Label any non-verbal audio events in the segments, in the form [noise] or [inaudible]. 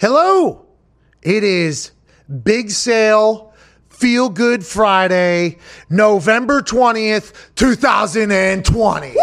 Hello. It is Big Sale Feel Good Friday, November 20th, 2020.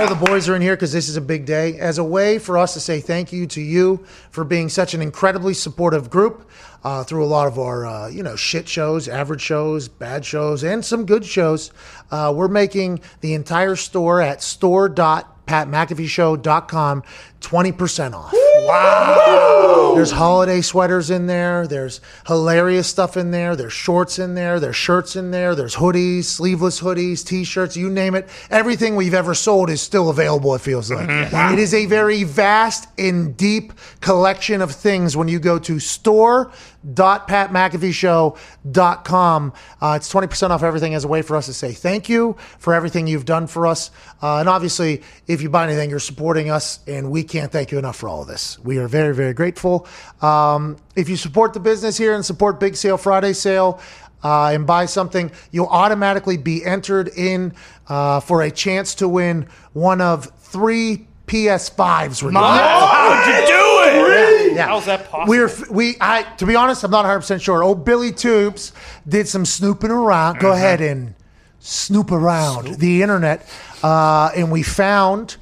All the boys are in here because this is a big day. As a way for us to say thank you to you for being such an incredibly supportive group uh, through a lot of our, uh, you know, shit shows, average shows, bad shows, and some good shows. Uh, we're making the entire store at store.patmcafeeshow.com 20% off. Wow. There's holiday sweaters in there. There's hilarious stuff in there. There's shorts in there. There's shirts in there. There's hoodies, sleeveless hoodies, t-shirts, you name it. Everything we've ever sold is still available, it feels like. It is a very vast and deep collection of things when you go to store.patmcafeeshow.com. Uh, it's 20% off everything as a way for us to say thank you for everything you've done for us. Uh, and obviously, if you buy anything, you're supporting us, and we can't thank you enough for all of this. We are very, very grateful. Um, if you support the business here and support Big Sale Friday sale, uh, and buy something, you'll automatically be entered in uh, for a chance to win one of three PS5s. we're giving. How'd you do it? Yeah. How's that possible? We're we I to be honest, I'm not 100 percent sure. Old Billy Tubes did some snooping around. Mm-hmm. Go ahead and snoop around the internet, uh, and we found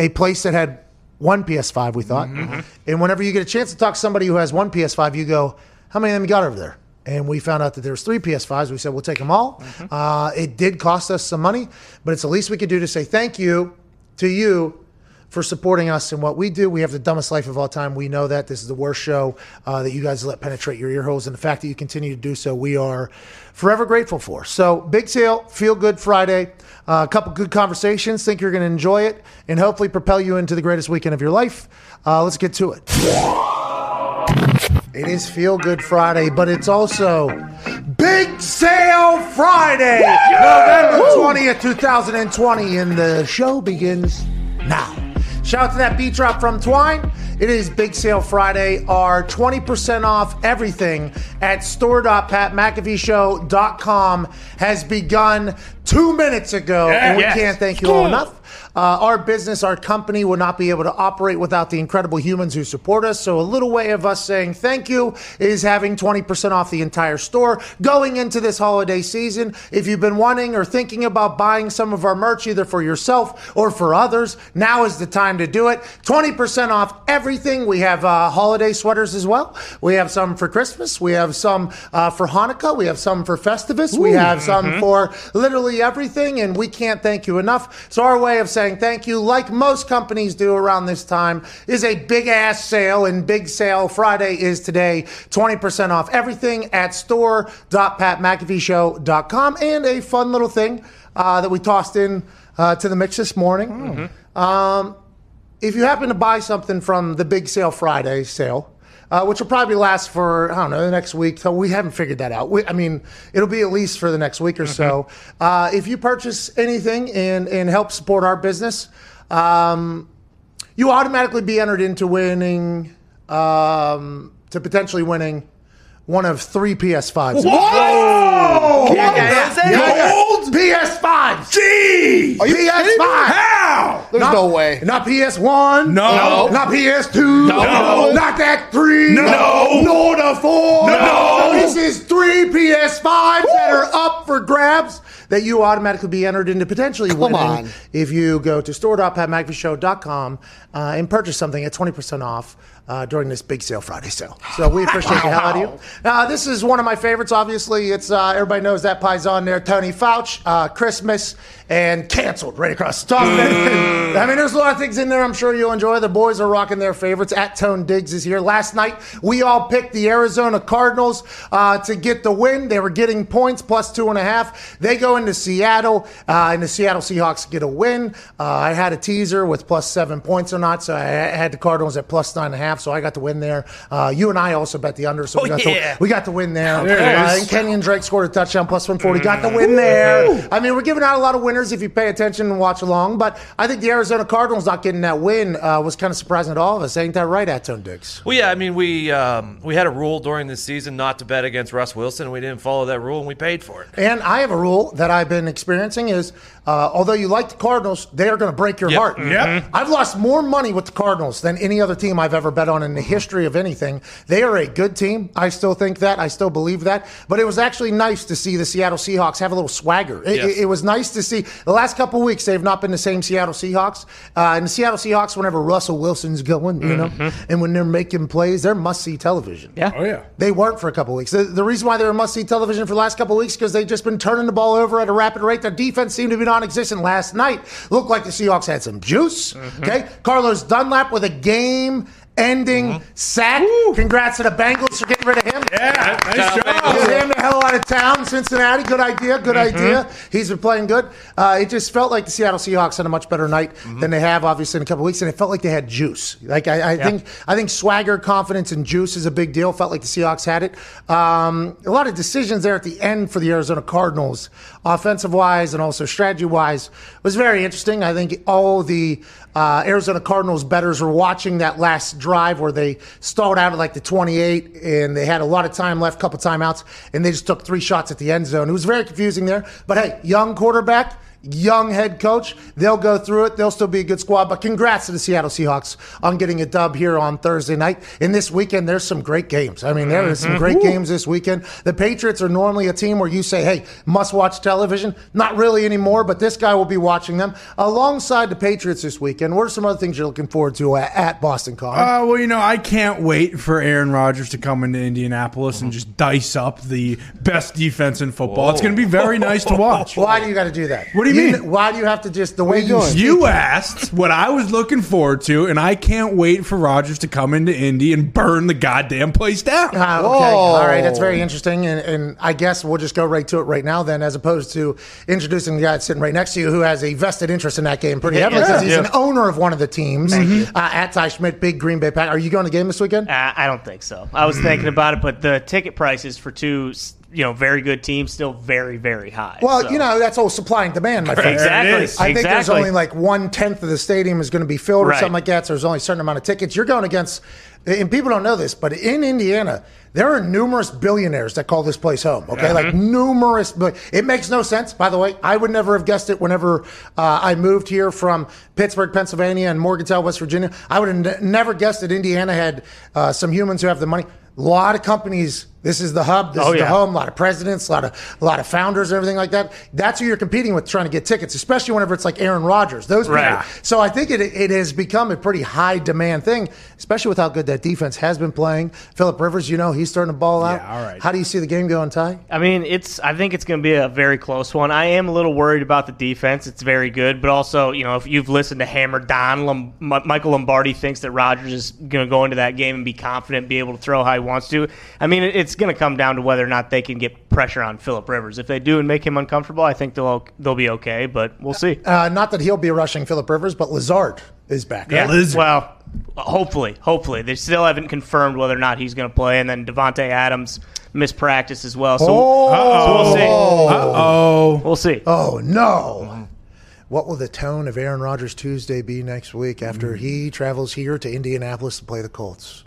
a place that had one PS5. We thought, Mm-hmm. and whenever you get a chance to talk to somebody who has one PS5, you go, "How many of them you got over there?" And we found out that there was three PS5s. We said we'll take them all. Mm-hmm. Uh, it did cost us some money, but it's the least we could do to say thank you to you for supporting us and what we do. We have the dumbest life of all time. We know that this is the worst show uh, that you guys let penetrate your ear holes, and the fact that you continue to do so, we are forever grateful for. So, big sale, feel good Friday, uh, a couple good conversations. Think you're going to enjoy it, and hopefully propel you into the greatest weekend of your life. Uh, let's get to it. It is Feel Good Friday, but it's also Big Sale Friday, November 20th, 2020, and the show begins now. Shout out to that beat drop from Twine. It is Big Sale Friday. Our 20% off everything at store.patmcafeeshow.com has begun two minutes ago, and we Yes. can't thank you all enough. Uh, our business, our company would not be able to operate without the incredible humans who support us. So, a little way of us saying thank you is having 20% off the entire store going into this holiday season. If you've been wanting or thinking about buying some of our merch, either for yourself or for others, now is the time to do it. 20% off everything. We have uh, holiday sweaters as well. We have some for Christmas. We have some uh, for Hanukkah. We have some for Festivus. We have some for literally everything, and we can't thank you enough. So, our way of saying thank you, like most companies do around this time, is a big ass sale, and Big Sale Friday is today 20% off everything at store.patmcafeeshow.com. And a fun little thing uh, that we tossed in uh, to the mix this morning. Um, if you happen to buy something from the Big Sale Friday sale, uh, which will probably last for I don't know the next week. So we haven't figured that out. We, I mean, it'll be at least for the next week or so. Uh, if you purchase anything and and help support our business, um, you automatically be entered into winning um, to potentially winning one of three PS5s. Whoa! Yeah, yeah, yeah. Yeah, Gold? PS5s. Gee! Are you PS5. How? There's Not- no way. Not PS1. No. no. Not PS2. No. Not that three. No. Nor the four. No. This is three PS5s that are up for grabs that you automatically be entered into potentially winning on. if you go to store.patmcafeeshow.com uh, and purchase something at 20% off uh, during this big sale Friday sale. So we appreciate the hell out of you. [laughs] Uh, this is one of my favorites, obviously. It's uh, everybody knows that pie's on there. Tony Fouch, uh, Christmas, and canceled right across the top. [laughs] I mean, there's a lot of things in there I'm sure you'll enjoy. The boys are rocking their favorites. At Tone Diggs is here. Last night, we all picked the Arizona Cardinals uh, to get the win. They were getting points plus two and a half. They go into Seattle, uh, and the Seattle Seahawks get a win. Uh, I had a teaser with plus seven points or not, so I had the Cardinals at plus nine and a half, so I got the win there. Uh, you and I also bet the under, so we, Oh, got, yeah. the, we got the win there. There it Uh, and Kenyan Drake scored a touchdown plus 140. Got the win there. I mean, we're giving out a lot of winners if you pay attention and watch along. But I think the Arizona Cardinals not getting that win uh, was kind of surprising to all of us. Ain't that right, Atone Diggs? Well, yeah, I mean, we um, we had a rule during the season not to bet against Russ Wilson, and we didn't follow that rule, and we paid for it. And I have a rule that I've been experiencing is, uh, although you like the Cardinals, they are going to break your Yep. heart. Yep. I've lost more money with the Cardinals than any other team I've ever bet on in the history of anything. They are a good team. I still think that. I still believe that. But it was actually nice to see the Seattle Seahawks have a little swagger. It, Yes. it- it was nice to see. The last couple weeks, they've not been the same Seattle Seahawks. Uh, and the Seattle Seahawks, whenever Russell Wilson's going, you know, and when they're making plays, they're must see television. Yeah. Oh yeah. They weren't for a couple weeks. The, the reason why they were must see television for the last couple weeks because they've just been turning the ball over at a rapid rate. Their defense seemed to be non existent last night. Looked like the Seahawks had some juice. Okay. Carlos Dunlap with a game ending sack. Congrats to the Bengals for getting rid of him. Yeah. Nice Kyle job. Get him the hell out of town, Cincinnati. Good idea. Good idea. He's been playing good. Uh, it just felt like the Seattle Seahawks had a much better night than they have, obviously, in a couple weeks, and it felt like they had juice. Like I, I think, I think swagger, confidence, and juice is a big deal. Felt like the Seahawks had it. Um, a lot of decisions there at the end for the Arizona Cardinals, offensive wise and also strategy wise, was very interesting. I think all the uh, Arizona Cardinals betters were watching that last drive where they stalled out at like the 28 and they had a lot of time left, couple timeouts, and they just took three shots at the end zone. It was very confusing there. But hey, young quarterback, young head coach, they'll go through it. They'll still be a good squad. But congrats to the Seattle Seahawks on getting a dub here on Thursday night. And this weekend, there's some great games. I mean, there is some great games this weekend. The Patriots are normally a team where you say, hey, must watch television. Not really anymore, but this guy will be watching them. Alongside the Patriots this weekend, what are some other things you're looking forward to at, Boston College? Uh, well, you know, I can't wait for Aaron Rodgers to come into Indianapolis and just dice up the best defense in football. It's going to be very nice to watch. why do you got to do that? What do you mean? kn- Why do you have to just the way you? speak- You asked what I was looking forward to, and I can't wait for Rogers to come into Indy and burn the goddamn place down. Ah, okay. All right. That's very interesting. And, and I guess we'll just go right to it right now, then, as opposed to introducing the guy that's sitting right next to you who has a vested interest in that game pretty heavily because he's Yeah. an owner of one of the teams. Uh, at Ty Schmidt, big Green Bay Pack. Are you going to the game this weekend? Uh, I don't think so. I was thinking about it, but the ticket prices for two, you know, very good teams still very, very high. Well, So- you know, that's all supply and demand, my friend. exactly. There it is. I think there's only like one tenth of the stadium is going to be filled or Right. something like that. So there's only a certain amount of tickets. You're going against, and people don't know this, but in Indiana, there are numerous billionaires that call this place home. Okay, like numerous. But it makes no sense. By the way, I would never have guessed it. Whenever uh, I moved here from Pittsburgh, Pennsylvania, and Morgantown, West Virginia, I would have n- never guessed that Indiana had uh, some humans who have the money. A lot of companies. This is the hub. This Oh, is the yeah. home. A lot of presidents, a lot of a lot of founders, and everything like that. That's who you're competing with, trying to get tickets, especially whenever it's like Aaron Rodgers. Those people. Right. So I think it it has become a pretty high demand thing, especially with how good that defense has been playing. Philip Rivers, you know, he's starting to ball out. Yeah, all right. How do you see the game going, Ty? I mean, it's. I think it's going to be a very close one. I am a little worried about the defense. It's very good, but also, you know, if you've listened to Hammer Don, Lom- Michael Lombardi thinks that Rodgers is going to go into that game and be confident, be able to throw how he wants to. I mean, it- it's going to come down to whether or not they can get pressure on Philip Rivers. If they do and make him uncomfortable, I think they'll they'll be okay. But we'll see. Uh, not that he'll be rushing Philip Rivers, but Lazard is back. Yeah. Right? Lizard. Well, hopefully, hopefully they still haven't confirmed whether or not he's going to play, and then Davante Adams missed practice as well. So, so we'll see. Oh, We'll see. Oh no. What will the tone of Aaron Rodgers Tuesday be next week after he travels here to Indianapolis to play the Colts?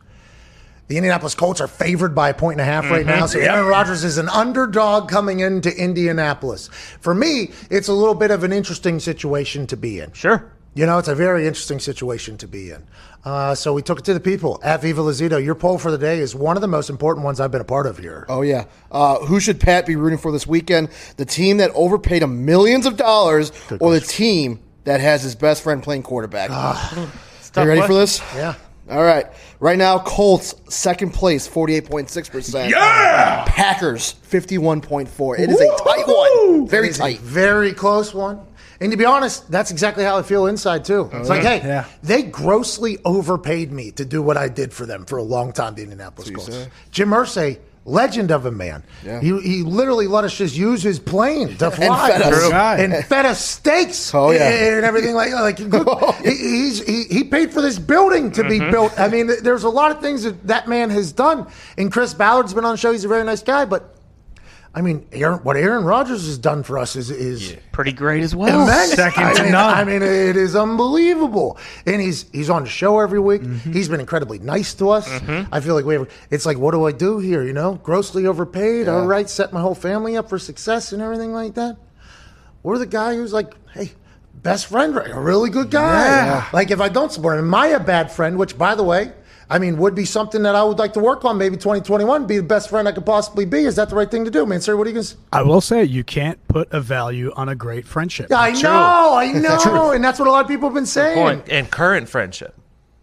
The Indianapolis Colts are favored by a point and a half right now, so Aaron Rodgers is an underdog coming into Indianapolis. For me, it's a little bit of an interesting situation to be in. Sure. You know, it's a very interesting situation to be in. Uh, so we took it to the people. At Viva Lazito, your poll for the day is one of the most important ones I've been a part of here. Oh yeah. Uh, who should Pat be rooting for this weekend? The team that overpaid him millions of dollars, or the team that has his best friend playing quarterback? Are you ready for this? Yeah. All right. Right now, Colts second place, forty-eight point six percent. yeah! Packers fifty-one point four. It is a tight one. Very It's a tight. very close one. And to be honest, that's exactly how I feel inside too. It's like, hey, Yeah. they grossly overpaid me to do what I did for them for a long time. The Indianapolis Colts. say? Jim Irsay, legend of a man. Yeah. He, he literally let us just use his plane to [laughs] fly fed us. And fed us steaks. Oh, yeah. and everything like like [laughs] he, he's he, he paid for this building to be mm-hmm. built. I mean, there's a lot of things that that man has done. And Chris Ballard's been on the show. He's a very nice guy, but I mean, Aaron, what Aaron Rodgers has done for us is is Pretty great as well. immense. Second I to mean, none. I mean, it is unbelievable. And he's he's on the show every week. Mm-hmm. He's been incredibly nice to us. I feel like we have. It's like, what do I do here? You know, grossly overpaid. All right, set my whole family up for success and everything like that. Or the guy who's like, hey. Best friend, right? A really good guy. Yeah. Like if I don't support him, am I a bad friend? Which, by the way, I mean, would be something that I would like to work on. Maybe 2021, be the best friend I could possibly be. Is that the right thing to do, man? Sir, what are you gonna? say? I will say you can't put a value on a great friendship. Yeah, I know, I know, and that's what a lot of people have been saying. And current friendship.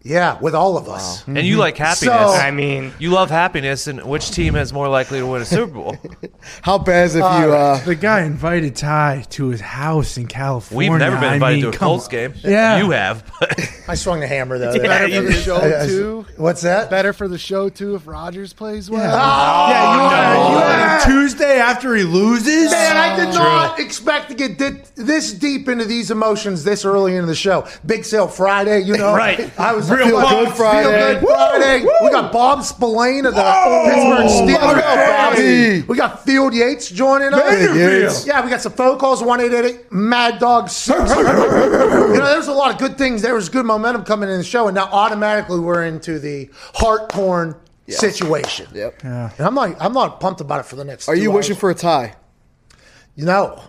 Yeah, with all of us. And you like happiness. So- I mean, you love happiness, and which team is more likely to win a Super Bowl? [laughs] How bad is if you? Uh, The guy invited Ty to his house in California. We've never been I invited mean, to a come Colts on. game. Yeah. You have. But [laughs] I swung the hammer though. Better for the show I- I- too. What's that? Better for the show too if Rogers plays well. Yeah, you want, you want a Tuesday after he loses? Man, I did not expect to get thi- this deep into these emotions this early into the show. Big Sale Friday, you know. [laughs] Right. I was Real feel Bob good Friday. Feel good Friday. We got Bob Spillane of the Pittsburgh Steelers. We got Field Yates joining us. Yeah, we got some phone calls. One eight eight eight Mad Dog. [laughs] you know, there's a lot of good things. There was good momentum coming in the show, and now automatically we're into the heart torn situation. yep. And I'm not. I'm not pumped about it for the next. Are you wishing hours. for a tie? No,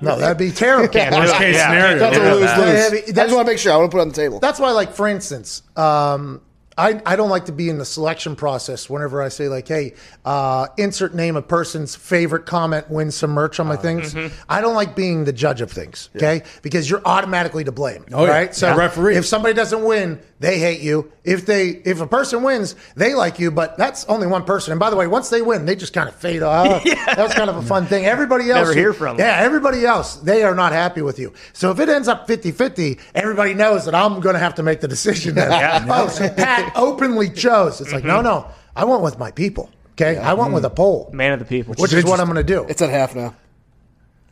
no, that'd be terrible. [laughs] Worst case scenario. That's yeah. a lose-lose. I I mean, just that's- want to make sure. I want to put it on the table. That's why, like for instance, um, I, I don't like to be in the selection process whenever I say like, hey, uh, insert name of person's favorite comment wins some merch on my things. I don't like being the judge of things, okay? Because you're automatically to blame, Oh, yeah. So Yeah. Referee. if somebody doesn't win, they hate you. If they if a person wins, they like you, but that's only one person. And by the way, once they win, they just kind of fade off. [laughs] That was kind of a fun thing. Everybody else Never hear from them. Yeah, everybody else, they are not happy with you. So if it ends up 50-50, everybody knows that I'm going to have to make the decision then. [laughs] Oh, so Pat openly chose. It's like, no, mm-hmm. no, I went with my people. Okay, I went with a poll, man of the people. which is what I'm going to do. It's at half now.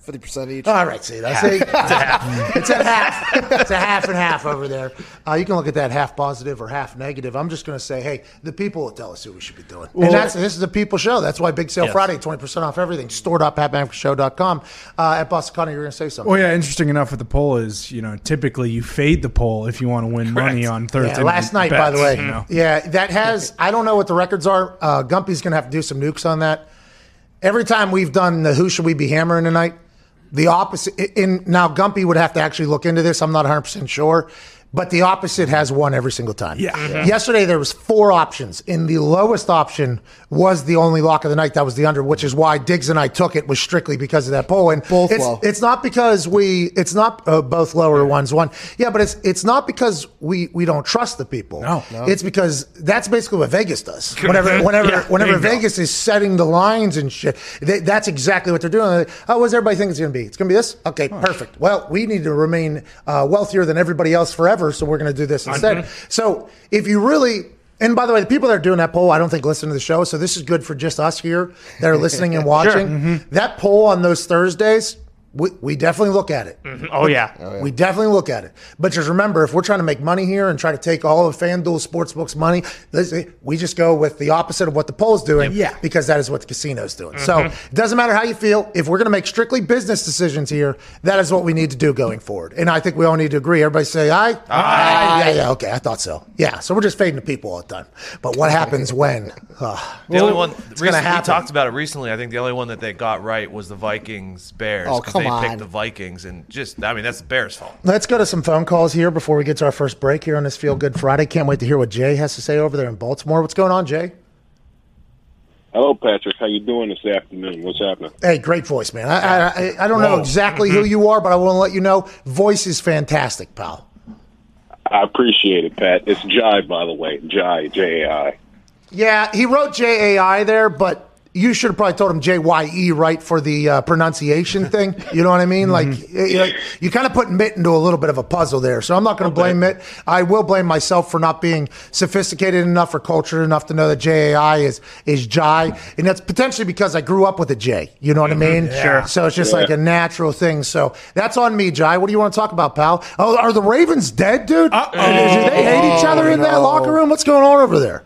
Fifty percent each. All right, see, that's it. It's a half. [laughs] It's a half. It's a half and half over there. Uh, you can look at that half positive or half negative. I'm just going to say, hey, the people will tell us what we should be doing. and that's this is a people show. That's why Big Sale Yes. Friday, 20% off everything. Store.patmcafeeshow.com. Uh, at Boston Connie, you're going to say something. Well, yeah, interesting enough with the poll is, you know, typically you fade the poll if you want to win money on Thursday. Yeah, last night, by the way. you know. Yeah, that has. I don't know what the records are. Uh, Gumpy's going to have to do some nukes on that. Every time we've done the Who Should We Be Hammering tonight, the opposite. In now, Gumpy would have to actually look into this. I'm not 100 percent sure, but the opposite has won every single time. Yeah. Mhm. Yesterday there was four options, and the lowest option was the only lock of the night. That was the under, which is why Diggs and I took it was strictly because of that poll. And Both it's, low. it's not because we. It's not uh, both lower ones. One, yeah, but it's it's not because we we don't trust the people. No. it's because that's basically what Vegas does. Whenever whenever Yeah, whenever bingo. Vegas is setting the lines and shit, they, that's exactly what they're doing. They're like, oh, what does everybody think it's going to be? It's going to be this. Okay, perfect. Well, we need to remain uh, wealthier than everybody else forever, so we're going to do this instead. So if you really and by the way, the people that are doing that poll, I don't think listen to the show. So this is good for just us here that are listening and [laughs] watching. Mm-hmm. That poll on those Thursdays, we, we definitely look at it. Oh yeah. We definitely look at it. But just remember, if we're trying to make money here and try to take all of FanDuel Sportsbook's money, we just go with the opposite of what the poll's doing Yeah. because that is what the casino's doing. So it doesn't matter how you feel. If we're going to make strictly business decisions here, that is what we need to do going forward. And I think we all need to agree. Everybody say aye? Aye. Yeah, yeah, okay. I thought so. Yeah. So we're just fading the people all the time. But what happens when? [laughs] Uh, The only one gonna recently, we talked about it recently. I think the only one that they got right was the Vikings Bears. Oh, 'cause come they on. picked the Vikings, and just I mean that's the Bears' fault. Let's go to some phone calls here before we get to our first break here on this Feel Good Friday. Can't wait to hear what Jay has to say over there in Baltimore. What's going on, Jay? Hello, Patrick. How you doing this afternoon? What's happening? Hey, great voice, man. I I, I, I don't know exactly who mm-hmm. you are, but I want to let you know voice is fantastic, pal. I appreciate it, Pat. It's Jai, by the way. Jai, J A I. Yeah, he wrote J A I there, but you should have probably told him J Y E right for the uh, pronunciation [laughs] thing. You know what I mean? Like you, know, you kind of put Mitt into a little bit of a puzzle there. So I'm not going to blame Mitt. I will blame myself for not being sophisticated enough or cultured enough to know that J A I is is Jai, and that's potentially because I grew up with a J. You know what I mean? Sure. So it's just Yeah. like a natural thing. So that's on me, Jai. What do you want to talk about, pal? Oh, are the Ravens dead, dude? Uh-oh. Do they hate each other in that locker room? What's going on over there?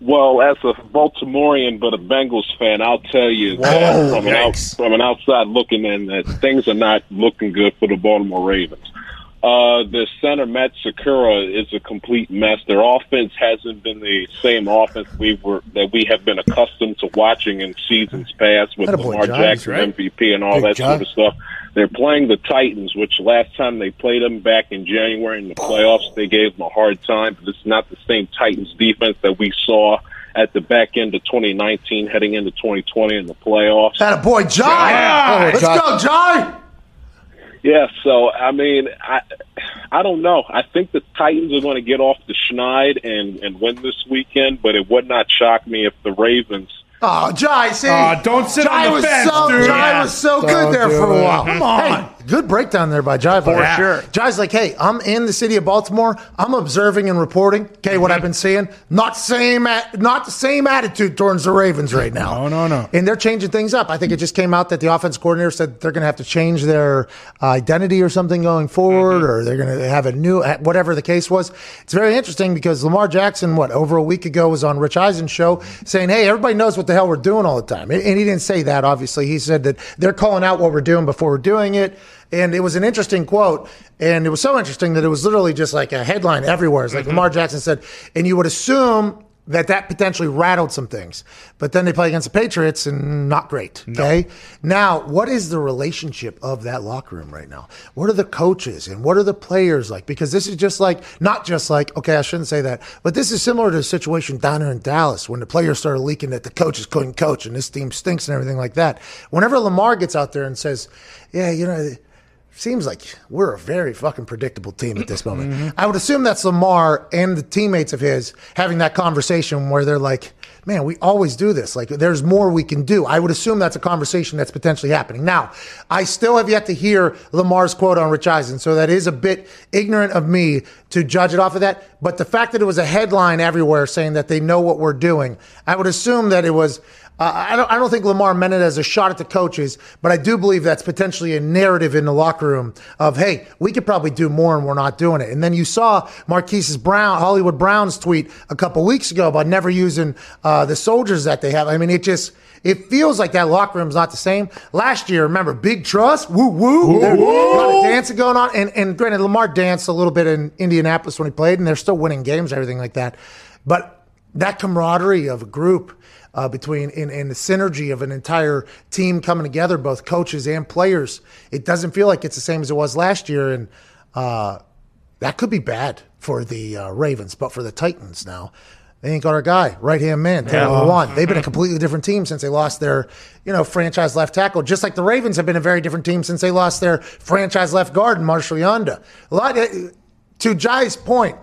Well, as a Baltimorean but a Bengals fan, I'll tell you that from, an out, from an outside looking in that things are not looking good for the Baltimore Ravens. Uh, the center Matt Skura is a complete mess. Their offense hasn't been the same offense we were that we have been accustomed to watching in seasons past with Attaboy, Lamar Giants, Jackson right? MVP and all Big that John. sort of stuff. They're playing the Titans, which last time they played them back in January in the playoffs, they gave them a hard time. But it's not the same Titans defense that we saw at the back end of 2019, heading into 2020 in the playoffs. That a boy, Jai. Yeah. Let's Jai. go, Jai. Yeah, so I mean, I I don't know. I think the Titans are going to get off the schneid and and win this weekend, but it would not shock me if the Ravens. Oh, Jai, see. Aw, don't sit Jai on the was fence, so, dude. Jai Yeah. was so Don't good there do for a while. Come on. Hey, good breakdown there by Jai. For sure. Jai's like, hey, I'm in the city of Baltimore. I'm observing and reporting. Okay, what I've been seeing. Not same, a- not the same attitude towards the Ravens right now. No, no, no. And they're changing things up. I think it just came out that the offense coordinator said they're going to have to change their uh, identity or something going forward, or they're going to have a new, whatever the case was. It's very interesting because Lamar Jackson, what, over a week ago was on Rich Eisen's show saying, hey, everybody knows what the hell we're doing all the time. And he didn't say that, obviously. He said that they're calling out what we're doing before we're doing it. And it was an interesting quote. And it was so interesting that it was literally just like a headline everywhere. It's like mm-hmm. Lamar Jackson said, and you would assume that that potentially rattled some things. But then they play against the Patriots and not great. Okay. Now, what is the relationship of that locker room right now? What are the coaches and what are the players like? Because this is just like, not just like, okay, I shouldn't say that, but this is similar to the situation down here in Dallas when the players started leaking that the coaches couldn't coach and this team stinks and everything like that. Whenever Lamar gets out there and says, yeah, you know, seems like we're a very fucking predictable team at this moment. Mm-hmm. I would assume that's Lamar and the teammates of his having that conversation where they're like, man, we always do this. Like, there's more we can do. I would assume that's a conversation that's potentially happening. Now, I still have yet to hear Lamar's quote on Rich Eisen, so that is a bit ignorant of me to judge it off of that. But the fact that it was a headline everywhere saying that they know what we're doing, I would assume that it was. Uh, I don't. I don't think Lamar meant it as a shot at the coaches, but I do believe that's potentially a narrative in the locker room of, "Hey, we could probably do more, and we're not doing it." And then you saw Marquise's Brown, Hollywood Brown's tweet a couple weeks ago about never using uh, the soldiers that they have. I mean, it just it feels like that locker room's not the same. Last year, remember, big trust, woo woo, a lot of dancing going on, and and granted, Lamar danced a little bit in Indianapolis when he played, and they're still winning games, everything like that, but that camaraderie of a group uh, between in, in the synergy of an entire team coming together, both coaches and players. It doesn't feel like it's the same as it was last year, and uh, that could be bad for the uh, Ravens. But for the Titans now, they ain't got our guy, right hand man, Taylor Lewan. They've been a completely different team since they lost their, you know, franchise left tackle. Just like the Ravens have been a very different team since they lost their franchise left guard, in Marshal Yanda. A lot to Jai's point.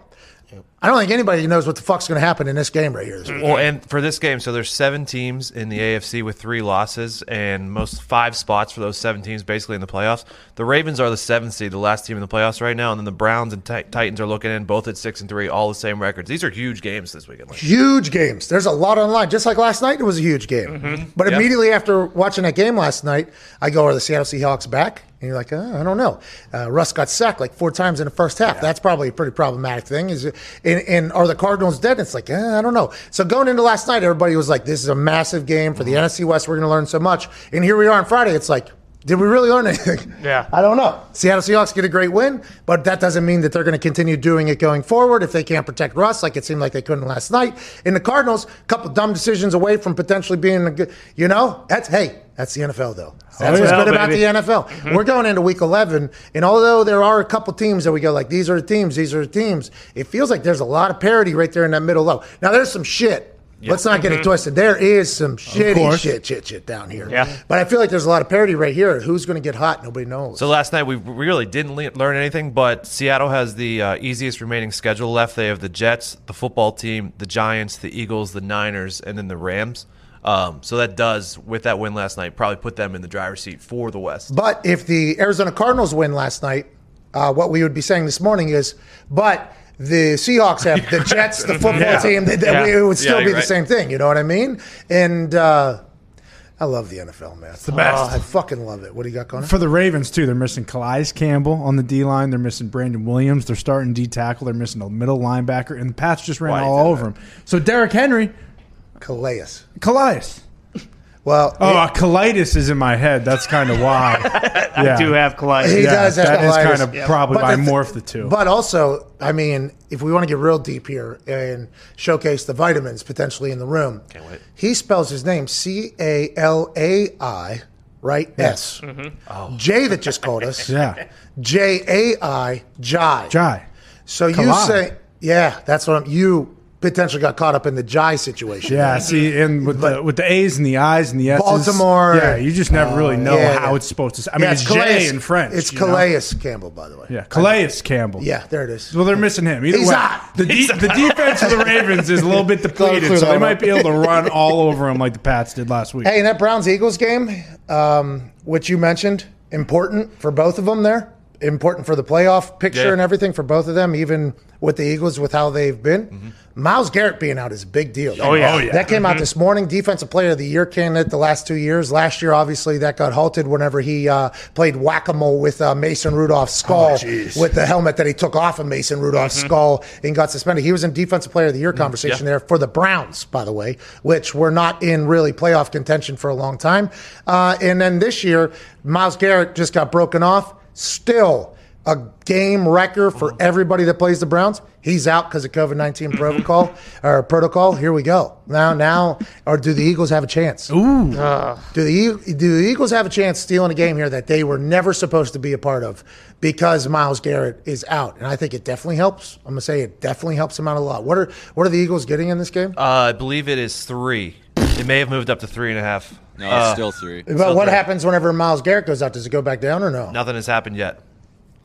I don't think anybody knows what the fuck's going to happen in this game right here. This. Well, and for this game, so there's seven teams in the AFC with three losses, and most five spots for those seven teams basically in the playoffs. The Ravens are the seventh seed, the last team in the playoffs right now, and then the Browns and Ti- Titans are looking in, both at six and three, all the same records. These are huge games this weekend. Like, huge games. There's a lot on the line. Just like last night, it was a huge game. But Yeah. immediately after watching that game last night, I go, "Are the Seattle Seahawks back?" And you're like, uh, "I don't know." Uh, Russ got sacked like four times in the first half. That's probably a pretty problematic thing. Is it- and, and are the Cardinals dead? It's like, uh, I don't know. So going into last night, everybody was like, "This is a massive game for the NFC West. We're going to learn so much." And here we are on Friday. It's like. Did we really learn anything? Yeah. I don't know. Seattle Seahawks get a great win, but that doesn't mean that they're going to continue doing it going forward if they can't protect Russ, like it seemed like they couldn't last night. In the Cardinals, a couple dumb decisions away from potentially being a good, you know, that's, hey, that's the NFL, though. Oh, that's what's yeah, good oh, about baby. the NFL. Mm-hmm. We're going into week 11, and although there are a couple teams that we go, like, these are the teams, these are the teams, it feels like there's a lot of parity right there in that middle low. Now, there's some shit. Let's not get it twisted. There is some shitty shit, shit, shit down here. Yeah. But I feel like there's a lot of parity right here. Who's going to get hot? Nobody knows. So last night we really didn't le- learn anything, but Seattle has the uh, easiest remaining schedule left. They have the Jets, the football team, the Giants, the Eagles, the Niners, and then the Rams. Um, so that does, with that win last night, probably put them in the driver's seat for the West. But if the Arizona Cardinals win last night, uh, what we would be saying this morning is, but the Seahawks have the [laughs] Jets, the football Yeah. team. That, that Yeah. It would still Yeah, be you're the right. same thing. You know what I mean? And uh, I love the NFL, man. It's the best. I fucking love it. What do you got going? on? For the Ravens too, they're missing Calais Campbell on the D line. They're missing Brandon Williams. They're starting D tackle. They're missing a middle linebacker, and the Pats just ran Why all did over him. So Derrick Henry, Calais. Calais. Well, Oh, uh, colitis is in my head. That's kind of why. [laughs] Yeah. do have colitis. He Yeah, does have that is colitis. kind of Yeah. probably But why I the th- morphed the two. But also, I mean, if we want to get real deep here and showcase the vitamins potentially in the room, Can't wait. he spells his name C A L A I, right? S. J that just called us. [laughs] yeah, J A I, Jai. Jai. So you say, yeah, that's what I'm, you potentially got caught up in the Jai situation. Yeah, see, and with the with the A's and the I's and the S's, Baltimore. Yeah, you just never really know yeah, how yeah. it's supposed to. I mean, Yeah, it's, J in French. It's you know? Calais Campbell, by the way. Yeah, Calais Campbell. Yeah, there it is. Well, they're missing him. Either He's way, out. the de- the defense of the Ravens is a little bit [laughs] depleted, so they might be able to run [laughs] all over him like the Pats did last week. Hey, in that Browns Eagles game, um, which you mentioned, important for both of them there, important for the playoff picture Yeah. and everything for both of them, even with the Eagles with how they've been. Myles Garrett being out is a big deal. Oh, yeah. Oh, yeah. That came out this morning. Defensive Player of the Year candidate the last two years. Last year, obviously, that got halted whenever he uh, played whack a mole with uh, Mason Rudolph's skull jeez. with the helmet that he took off of Mason Rudolph's skull and got suspended. He was in Defensive Player of the Year conversation Yeah. there for the Browns, by the way, which were not in really playoff contention for a long time. Uh, and then this year, Myles Garrett just got broken off. Still a game wrecker for mm-hmm. everybody that plays the Browns. He's out because of COVID 19 mm-hmm. protocol or protocol. Here we go. Now, now, or do the Eagles have a chance? Ooh, ah. Do the do the Eagles have a chance stealing a game here that they were never supposed to be a part of because Myles Garrett is out? And I think it definitely helps. I'm gonna say it definitely helps him out a lot. What are what are the Eagles getting in this game? Uh, I believe it is three. It may have moved up to three and a half. No, Uh, it's still three. but what three. happens whenever Myles Garrett goes out? Does it go back down or no? Nothing has happened yet,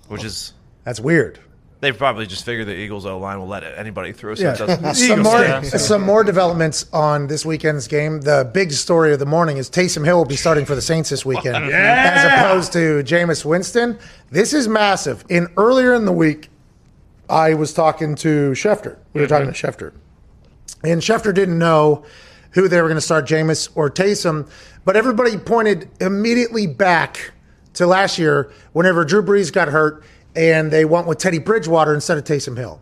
which is That's weird. they probably just figured the Eagles O line will let anybody through. So Yeah. it doesn't. Some Eagles more, fans. [laughs] some more developments on this weekend's game. The big story of the morning is Taysom Hill will be starting for the Saints this weekend, [laughs] as opposed to Jameis Winston. This is massive. In earlier in the week, I was talking to Schefter. We were talking to Schefter, and Schefter didn't know who they were going to start, Jameis or Taysom, but everybody pointed immediately back to last year whenever Drew Brees got hurt and they went with Teddy Bridgewater instead of Taysom Hill.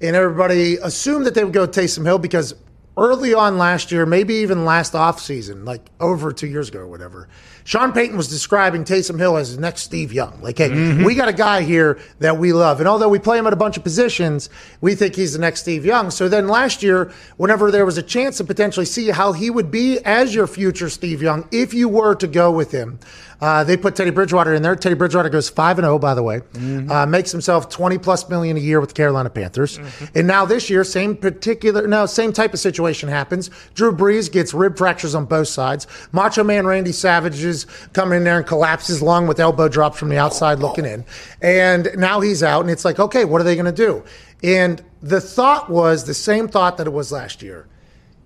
And everybody assumed that they would go Taysom Hill because early on last year, maybe even last offseason, like over two years ago or whatever, Sean Payton was describing Taysom Hill as the next Steve Young. Like, hey, we got a guy here that we love. And although we play him at a bunch of positions, we think he's the next Steve Young. So then last year, whenever there was a chance to potentially see how he would be as your future Steve Young, if you were to go with him, uh, they put Teddy Bridgewater in there. Teddy Bridgewater goes 5 and 0, by the way, uh, makes himself 20 plus million a year with the Carolina Panthers. And now this year, same particular, no, same type of situation happens. Drew Brees gets rib fractures on both sides. Macho Man Randy Savage is coming in there and collapses lung with elbow drops from the outside looking in. And now he's out, and it's like, okay, what are they going to do? And the thought was the same thought that it was last year.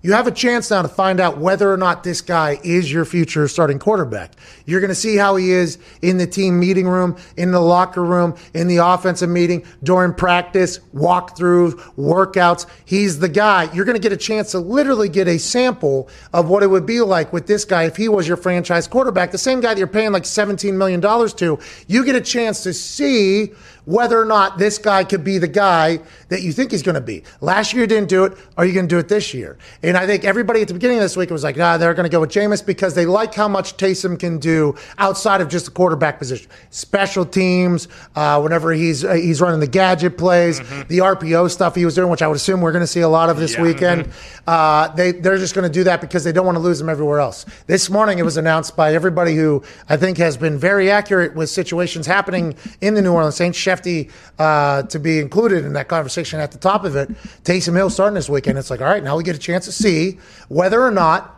You have a chance now to find out whether or not this guy is your future starting quarterback. You're going to see how he is in the team meeting room, in the locker room, in the offensive meeting, during practice, walkthrough, workouts. He's the guy. You're going to get a chance to literally get a sample of what it would be like with this guy if he was your franchise quarterback, the same guy that you're paying like $17 million to. You get a chance to see whether or not this guy could be the guy that you think he's going to be. Last year you didn't do it. Are you going to do it this year? And I think everybody at the beginning of this week was like, ah, they're going to go with Jameis because they like how much Taysom can do outside of just the quarterback position. Special teams, uh, whenever he's uh, he's running the gadget plays, the RPO stuff he was doing, which I would assume we're going to see a lot of this weekend. Uh, they they're just going to do that because they don't want to lose him everywhere else. This morning it was announced by everybody who I think has been very accurate with situations happening in the New Orleans Saints. Shefty uh, to be included in that conversation at the top of it. Taysom Hill starting this weekend. It's like, all right, now we get a chance to see whether or not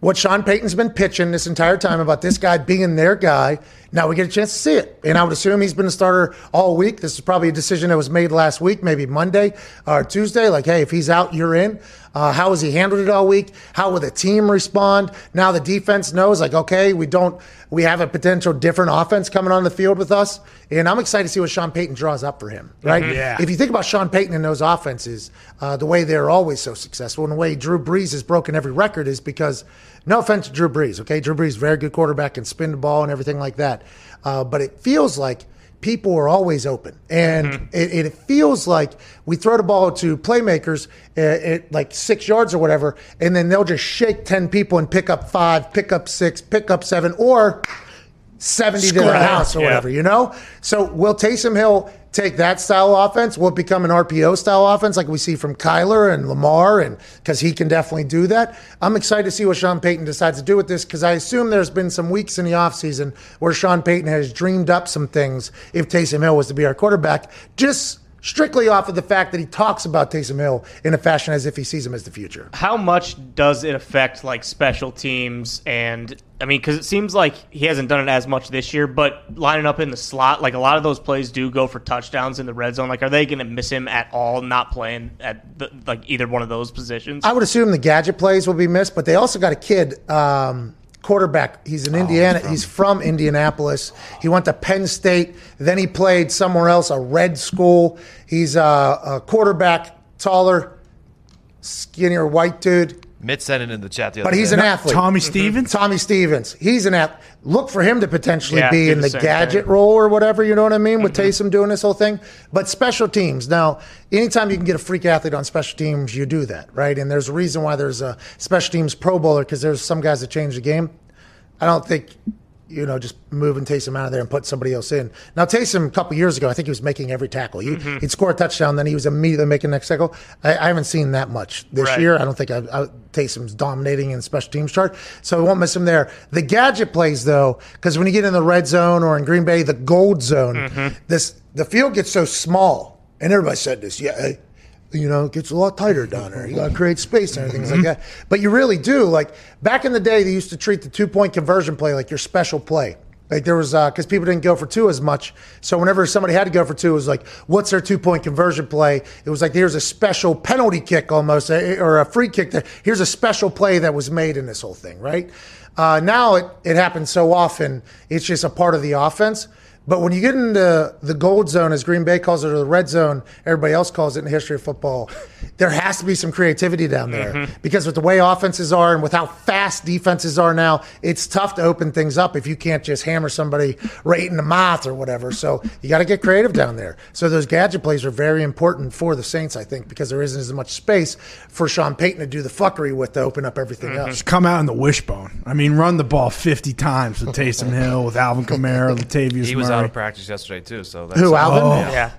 what Sean Payton's been pitching this entire time about this guy being their guy. Now we get a chance to see it. And I would assume he's been a starter all week. This is probably a decision that was made last week, maybe Monday or Tuesday. Like, hey, if he's out, you're in. Uh, how has he handled it all week? How will the team respond? Now the defense knows, like, okay, we don't, we have a potential different offense coming on the field with us. And I'm excited to see what Sean Payton draws up for him, right? Yeah. If you think about Sean Payton and those offenses, uh, the way they're always so successful and the way Drew Brees has broken every record is because No offense to Drew Brees, okay? Drew Brees, very good quarterback, and spin the ball and everything like that. Uh, but it feels like people are always open. And Mm-hmm. it, it feels like we throw the ball to playmakers uh, at like six yards or whatever, and then they'll just shake 10 people and pick up five, pick up six, pick up seven, or 70 to the house or Yeah. whatever, you know? So will Taysom Hill take that style of offense? Will it become an RPO style offense like we see from Kyler and Lamar? And because he can definitely do that. I'm excited to see what Sean Payton decides to do with this because I assume there's been some weeks in the offseason where Sean Payton has dreamed up some things if Taysom Hill was to be our quarterback, just strictly off of the fact that he talks about Taysom Hill in a fashion as if he sees him as the future. How much does it affect like special teams and I mean because it seems like he hasn't done it as much this year, but lining up in the slot, like a lot of those plays do go for touchdowns in the red zone. Like, are they going to miss him at all? Not playing at the, like either one of those positions. I would assume the gadget plays will be missed, but they also got a kid, um, quarterback. He's in oh, Indiana. he's, from. Indianapolis. He went to Penn State. Then he played somewhere else, a red school. He's a, a quarterback, taller, skinnier white dude, Mitt sent it in the chat the other but he's day. an athlete. Tommy mm-hmm. Stevens. Tommy Stevens. He's an ath- Look for him to potentially Yeah, be do in the the same gadget thing. role or whatever. You know what I mean? With mm-hmm. Taysom doing this whole thing. But special teams. Now, anytime you can get a freak athlete on special teams, you do that, right? And there's a reason why there's a special teams Pro Bowler because there's some guys that change the game. I don't think. You know, just moving Taysom out of there and put somebody else in. Now, Taysom, a couple years ago, I think he was making every tackle. He, Mm-hmm. He'd score a touchdown, then he was immediately making the next tackle. I, I haven't seen that much this Right. year. I don't think I, I, Taysom's dominating in special teams chart, so I won't miss him there. The gadget plays though, because when you get in the red zone or in Green Bay, the gold zone, Mm-hmm. this the field gets so small, and everybody said this, yeah. Eh, You know, it gets a lot tighter down there. You got to create space and things like that. But you really do. Like back in the day, they used to treat the two point conversion play like your special play. Like there was because people didn't go for two as much. So whenever somebody had to go for two, it was like, what's their two point conversion play? It was like here's a special penalty kick almost, eh, or a free kick. That here's a special play that was made in this whole thing, right? Uh, now it it happens so often, it's just a part of the offense. But when you get into the gold zone, as Green Bay calls it, or the red zone, everybody else calls it in the history of football, there has to be some creativity down there. Mm-hmm. Because with the way offenses are and with how fast defenses are now, it's tough to open things up if you can't just hammer somebody right in the mouth or whatever. So you got to get creative down there. So those gadget plays are very important for the Saints, I think, because there isn't as much space for Sean Payton to do the fuckery with to open up everything mm-hmm. else. Just come out in the wishbone. I mean, run the ball 50 times with Taysom Hill, with Alvin Kamara, [laughs] Latavius He was Murray. out of practice yesterday too. So that's Who, Alvin? Oh. yeah.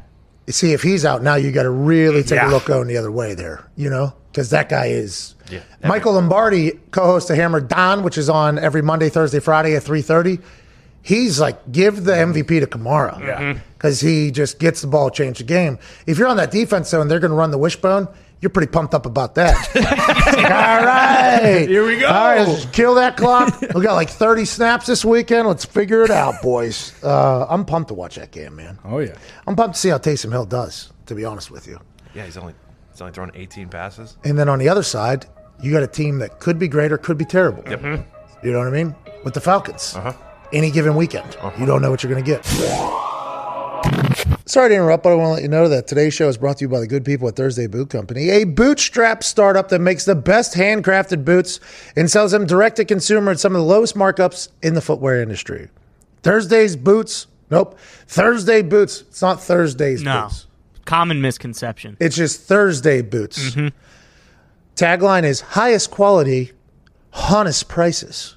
See if he's out now you got to really take Yeah. a look going the other way there you know? Because that guy is Yeah. michael lombardi co-host of hammer don which is on every monday thursday friday at 3.30 he's like give the mvp to kamara. Because mm-hmm. he just gets the ball change the game. If you're on that defense though and they're going to run the wishbone you're pretty pumped up about that. [laughs] All right. Here we go. All right, let's kill that clock. We got like 30 snaps this weekend. Let's figure it out, boys. Uh, I'm pumped to watch that game, man. Oh, yeah. I'm pumped to see how Taysom Hill does, to be honest with you. yeah. He's only he's only thrown 18 passes. And then on the other side, you got a team that could be great or could be terrible. Yep. You know what I mean? With the Falcons. Any given weekend, you don't know what you're going to get. Sorry to interrupt, but I want to let you know that today's show is brought to you by the good people at Thursday Boot Company, a bootstrap startup that makes the best handcrafted boots and sells them direct to consumer at some of the lowest markups in the footwear industry. Thursday's boots, nope. Thursday boots. It's not Thursday's No. boots. Common misconception. It's just Thursday boots. Mm-hmm. Tagline is highest quality, honest prices.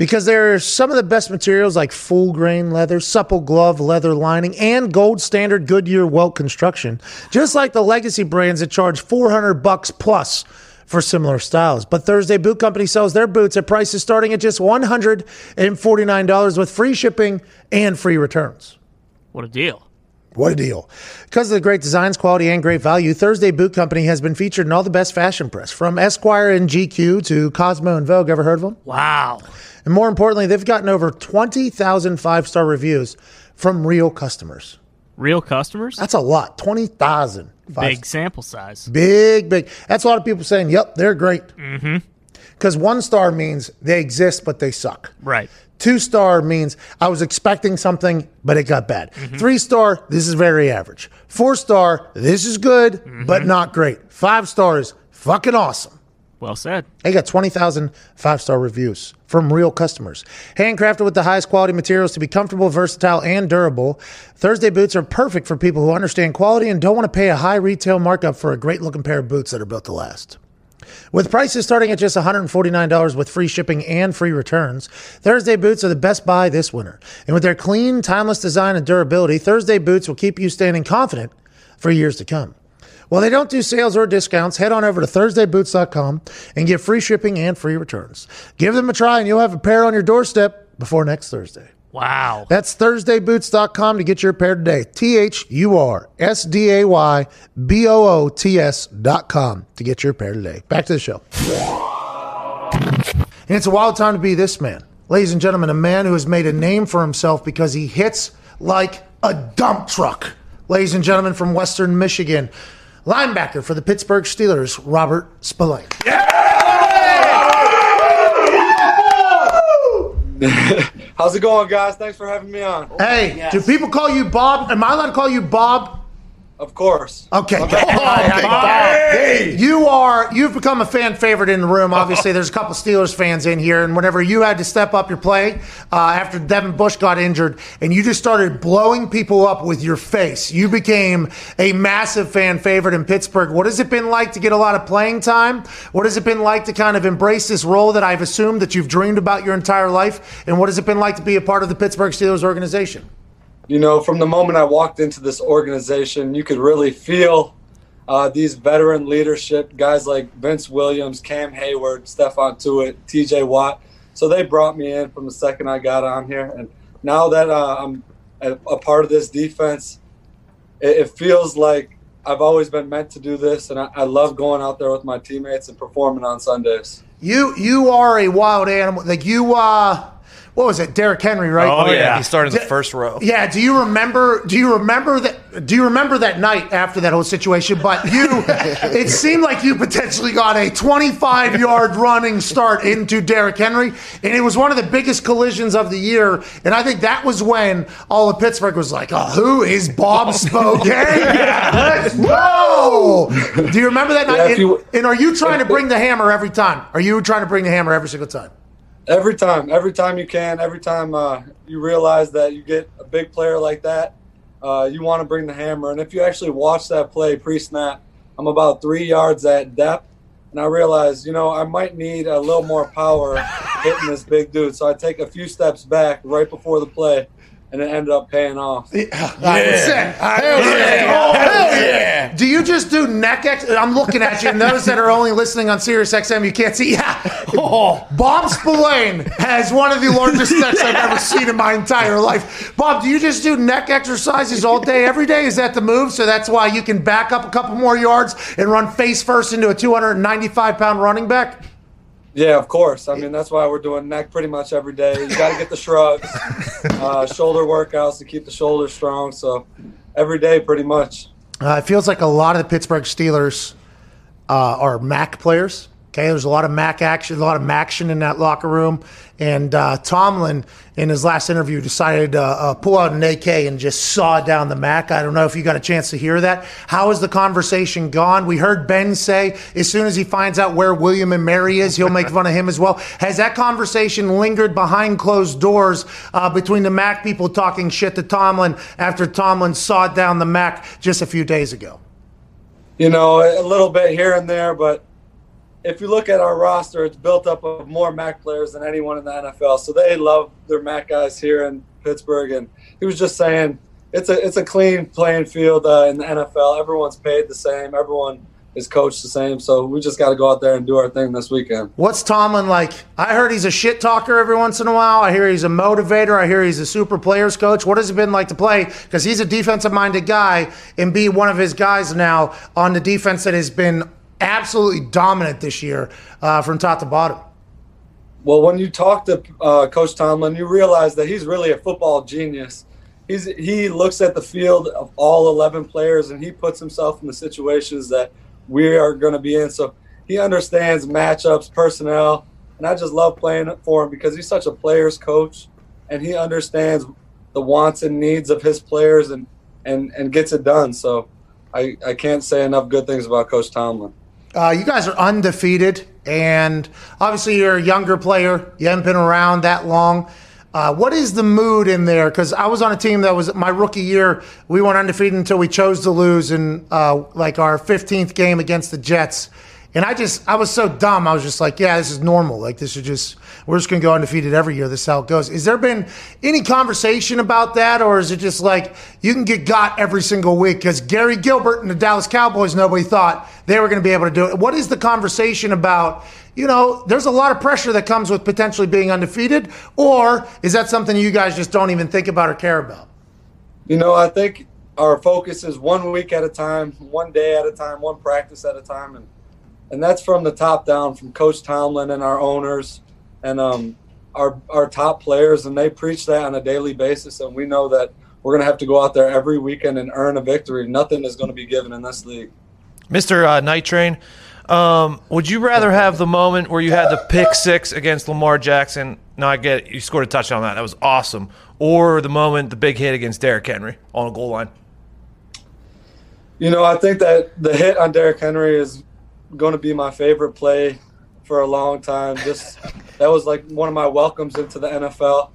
Because there are some of the best materials like full grain leather, supple glove leather lining, and gold standard Goodyear welt construction, just like the legacy brands that charge 400 bucks plus for similar styles. But Thursday Boot Company sells their boots at prices starting at just $149 with free shipping and free returns. What a deal. What a deal. Because of the great designs, quality, and great value, Thursday Boot Company has been featured in all the best fashion press, from Esquire and GQ to Cosmo and Vogue. Ever heard of them? Wow. And more importantly, they've gotten over 20,000 five star reviews from real customers. Real customers? That's a lot. 20,000. Big sample size. Big, big. That's a lot of people saying, yep, they're great. Mm-hmm. Because one star means they exist, but they suck. Right. Two star means I was expecting something, but it got bad. Mm-hmm. Three star, this is very average. Four star, this is good, mm-hmm. but not great. Five stars, fucking awesome. Well said. They got 20,000 five star reviews from real customers. Handcrafted with the highest quality materials to be comfortable, versatile, and durable. Thursday boots are perfect for people who understand quality and don't want to pay a high retail markup for a great looking pair of boots that are built to last. With prices starting at just $149 with free shipping and free returns, Thursday boots are the best buy this winter. And with their clean, timeless design and durability, Thursday boots will keep you standing confident for years to come. Well, they don't do sales or discounts. Head on over to ThursdayBoots.com and get free shipping and free returns. Give them a try and you'll have a pair on your doorstep before next Thursday. Wow. That's ThursdayBoots.com to get your pair today. T H U R S D A Y B O O T S.com to get your pair today. Back to the show. And it's a wild time to be this man. Ladies and gentlemen, a man who has made a name for himself because he hits like a dump truck. Ladies and gentlemen from Western Michigan, linebacker for the Pittsburgh Steelers, Robert Spillane. [laughs] How's it going, guys? Thanks for having me on. Hey, do people call you Bob? Am I allowed to call you Bob? Of course. Okay. [laughs] Okay. Hey, You are you've become a fan favorite in the room. Obviously, [laughs] there's a couple Steelers fans in here, and whenever you had to step up your play uh, after Devin Bush got injured, and you just started blowing people up with your face, you became a massive fan favorite in Pittsburgh. What has it been like to get a lot of playing time? What has it been like to kind of embrace this role that I've assumed that you've dreamed about your entire life? And what has it been like to be a part of the Pittsburgh Steelers organization? You know, from the moment I walked into this organization, you could really feel uh, these veteran leadership guys like Vince Williams, Cam Hayward, Stephon Tuitt, TJ Watt. So they brought me in from the second I got on here. And now that uh, I'm a, a part of this defense, it, it feels like I've always been meant to do this. And I, I love going out there with my teammates and performing on Sundays. You you are a wild animal. Like you uh what was it? Derrick Henry, right? Oh, oh yeah. He started in the first row. Yeah, do you remember do you remember that do you remember that night after that whole situation? But you [laughs] it seemed like you potentially got a 25-yard running start into Derrick Henry, and it was one of the biggest collisions of the year. And I think that was when all of Pittsburgh was like, "Oh, who is Bob [laughs] Spillane? Let's go!" Do you remember that night? Yeah, if and, you- and are you trying to bring the hammer every time? Are you trying to bring the hammer every single time? Every time, every time you can, every time uh, you realize that you get a big player like that, uh, you want to bring the hammer. And if you actually watch that play pre-snap, I'm about three yards at depth, and I realize, you know, I might need a little more power hitting this big dude. So I take a few steps back right before the play, and it ended up paying off. Yeah. Hell yeah. Hell yeah. Do you just do neck ex? I'm looking at you, and those that are only listening on Sirius XM, you can't see. Yeah. Oh, Bob Spillane has one of the largest necks I've ever seen in my entire life. Bob, do you just do neck exercises all day, every day? Is that the move? So that's why you can back up a couple more yards and run face first into a 295 pound running back? Yeah, of course. I mean, that's why we're doing neck pretty much every day. You got to get the shrugs, [laughs] uh, shoulder workouts to keep the shoulders strong. So every day, pretty much. Uh, it feels like a lot of the Pittsburgh Steelers uh, are MAC players. Okay, there's a lot of MAC action, a lot of action in that locker room. And uh, Tomlin, in his last interview, decided to uh, pull out an AK and just saw down the MAC. I don't know if you got a chance to hear that. How has the conversation gone? We heard Ben say as soon as he finds out where William and Mary is, he'll make fun of him as well. Has that conversation lingered behind closed doors uh, between the MAC people talking shit to Tomlin after Tomlin sawed down the MAC just a few days ago? You know, a little bit here and there, but if you look at our roster, it's built up of more MAC players than anyone in the NFL. So they love their MAC guys here in Pittsburgh. And he was just saying it's a it's a clean playing field uh, in the NFL. Everyone's paid the same. Everyone is coached the same. So we just got to go out there and do our thing this weekend. What's Tomlin like? I heard he's a shit talker every once in a while. I hear he's a motivator. I hear he's a super players coach. What has it been like to play? Because he's a defensive minded guy and be one of his guys now on the defense that has been absolutely dominant this year uh, from top to bottom. Well, when you talk to uh, Coach Tomlin, you realize that he's really a football genius. He's, he looks at the field of all 11 players and he puts himself in the situations that we are going to be in. So he understands matchups, personnel, and I just love playing for him because he's such a player's coach and he understands the wants and needs of his players and, and, and gets it done. So I, I can't say enough good things about Coach Tomlin. Uh, you guys are undefeated and obviously you're a younger player. You haven't been around that long. Uh, what is the mood in there? Because I was on a team that was my rookie year. We went undefeated until we chose to lose in uh, like our 15th game against the Jets. And I just, I was so dumb. I was just like, yeah, this is normal. Like, this is just, we're just going to go undefeated every year. This is how it goes. Is there been any conversation about that? Or is it just like you can get got every single week? Because Garrett Gilbert and the Dallas Cowboys, nobody thought they were going to be able to do it. What is the conversation about? You know, there's a lot of pressure that comes with potentially being undefeated. Or is that something you guys just don't even think about or care about? You know, I think our focus is one week at a time, one day at a time, one practice at a time. And and that's from the top down, from Coach Tomlin and our owners and um, our our top players, and they preach that on a daily basis. And we know that we're going to have to go out there every weekend and earn a victory. Nothing is going to be given in this league. Mr. Uh, Night Train, um, would you rather have the moment where you had the pick six against Lamar Jackson? No, I get it. You scored a touchdown on that. That was awesome. Or the moment, the big hit against Derrick Henry on a goal line? You know, I think that the hit on Derrick Henry is going to be my favorite play for a long time. Just that was like one of my welcomes into the NFL.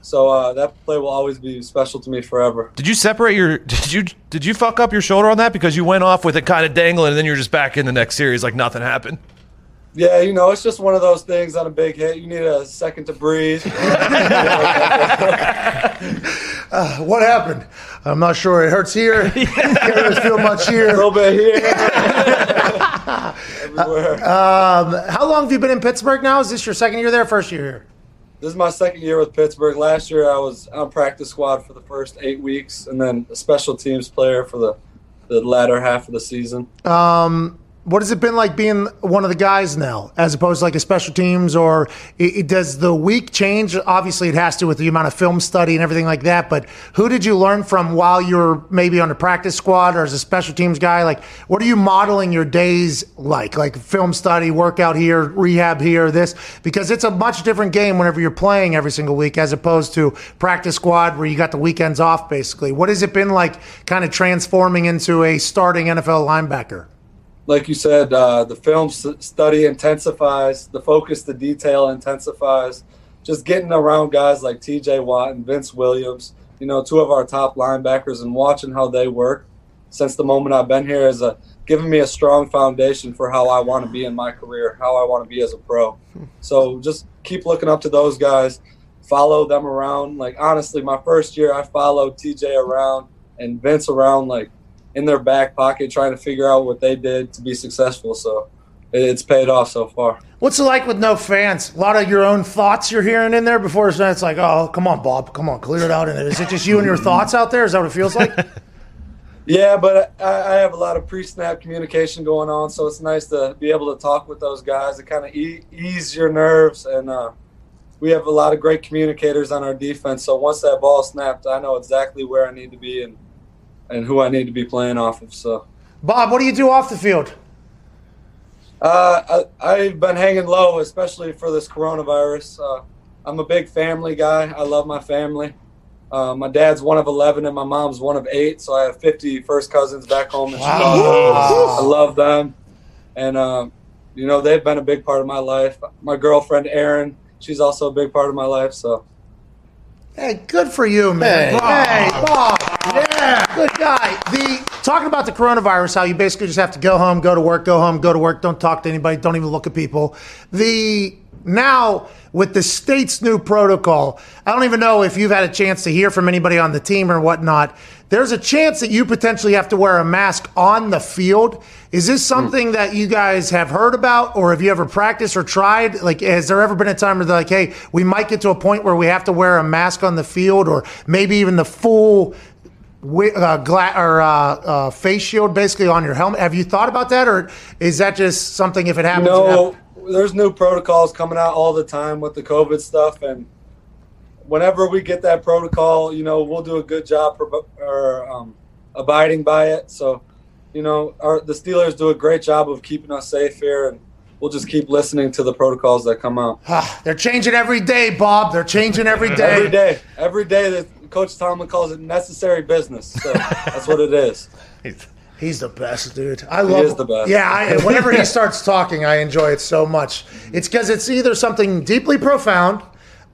So uh, that play will always be special to me forever. Did you separate your? Did you did you fuck up your shoulder on that because you went off with it kind of dangling and then you're just back in the next series like nothing happened? Yeah, you know, it's just one of those things on a big hit. You need a second to breathe. uh, [laughs] what happened? I'm not sure. It hurts here. Can't really feel much here. A little bit here. Everywhere. Um, how long have you been in Pittsburgh now? Is this your second year there, first year here? This is my second year with Pittsburgh. Last year, I was on practice squad for the first eight weeks, and then a special teams player for the the latter half of the season. Um, what has it been like being one of the guys now, as opposed to like a special teams, or it, it, does the week change? Obviously, it has to with the amount of film study and everything like that. But who did you learn from while you were maybe on the practice squad or as a special teams guy? Like, what are you modeling your days like? Like film study, workout here, rehab here, this because it's a much different game whenever you're playing every single week as opposed to practice squad where you got the weekends off. Basically, what has it been like, kind of transforming into a starting NFL linebacker? Like you said, uh, the film study intensifies, the focus, the detail intensifies. Just getting around guys like T.J. Watt and Vince Williams, you know, two of our top linebackers, and watching how they work since the moment I've been here is a given me a strong foundation for how I want to be in my career, how I want to be as a pro. So just keep looking up to those guys, follow them around. Like honestly, my first year I followed TJ around and Vince around like in their back pocket trying to figure out what they did to be successful. So it's paid off so far. What's it like with no fans? A lot of your own thoughts you're hearing in there before it's like, oh, come on, Bob, come on, clear it out. And is it just you and your thoughts out there? Is that what it feels like? [laughs] yeah, but I, I, have a lot of pre-snap communication going on, so it's nice to be able to talk with those guys to kind of e- ease your nerves. And uh, we have a lot of great communicators on our defense. So once that ball snapped, I know exactly where I need to be and and who I need to be playing off of. So, Bob, what do you do off the field? Uh, I, have been hanging low, especially for this coronavirus. Uh, I'm a big family guy. I love my family. Uh, my dad's one of 11 and my mom's one of eight, so I have 50 first cousins back home in wow. Chicago. I love them. And, um, you know, they've been a big part of my life. My girlfriend, Erin, she's also a big part of my life. So, Hey, good for you, man. Hey, Bob. Hey, Bob. Yeah, good guy. The talking about the coronavirus, how you basically just have to go home, go to work, go home, go to work, don't talk to anybody, don't even look at people. The now with the state's new protocol, I don't even know if you've had a chance to hear from anybody on the team or whatnot there's a chance that you potentially have to wear a mask on the field. Is this hmm. something that you guys have heard about, or have you ever practiced or tried? Like, has there ever been a time where they're like, hey, we might get to a point where we have to wear a mask on the field, or maybe even the full uh, gla- or uh, uh, face shield basically on your helmet? Have you thought about that, or is that just something if it happens? No, there's new protocols coming out all the time with the COVID stuff, and whenever we get that protocol, you know, we'll do a good job for, or, um, abiding by it. So, you know, our, the Steelers do a great job of keeping us safe here, and we'll just keep listening to the protocols that come out. [sighs] They're changing every day, Bob. They're changing every day. every day. Every day that Coach Tomlin calls it necessary business. So that's what it is. [laughs] He's the best, dude. I love. is the best. Yeah, I, [laughs] whenever he starts talking, I enjoy it so much. It's because it's either something deeply profound,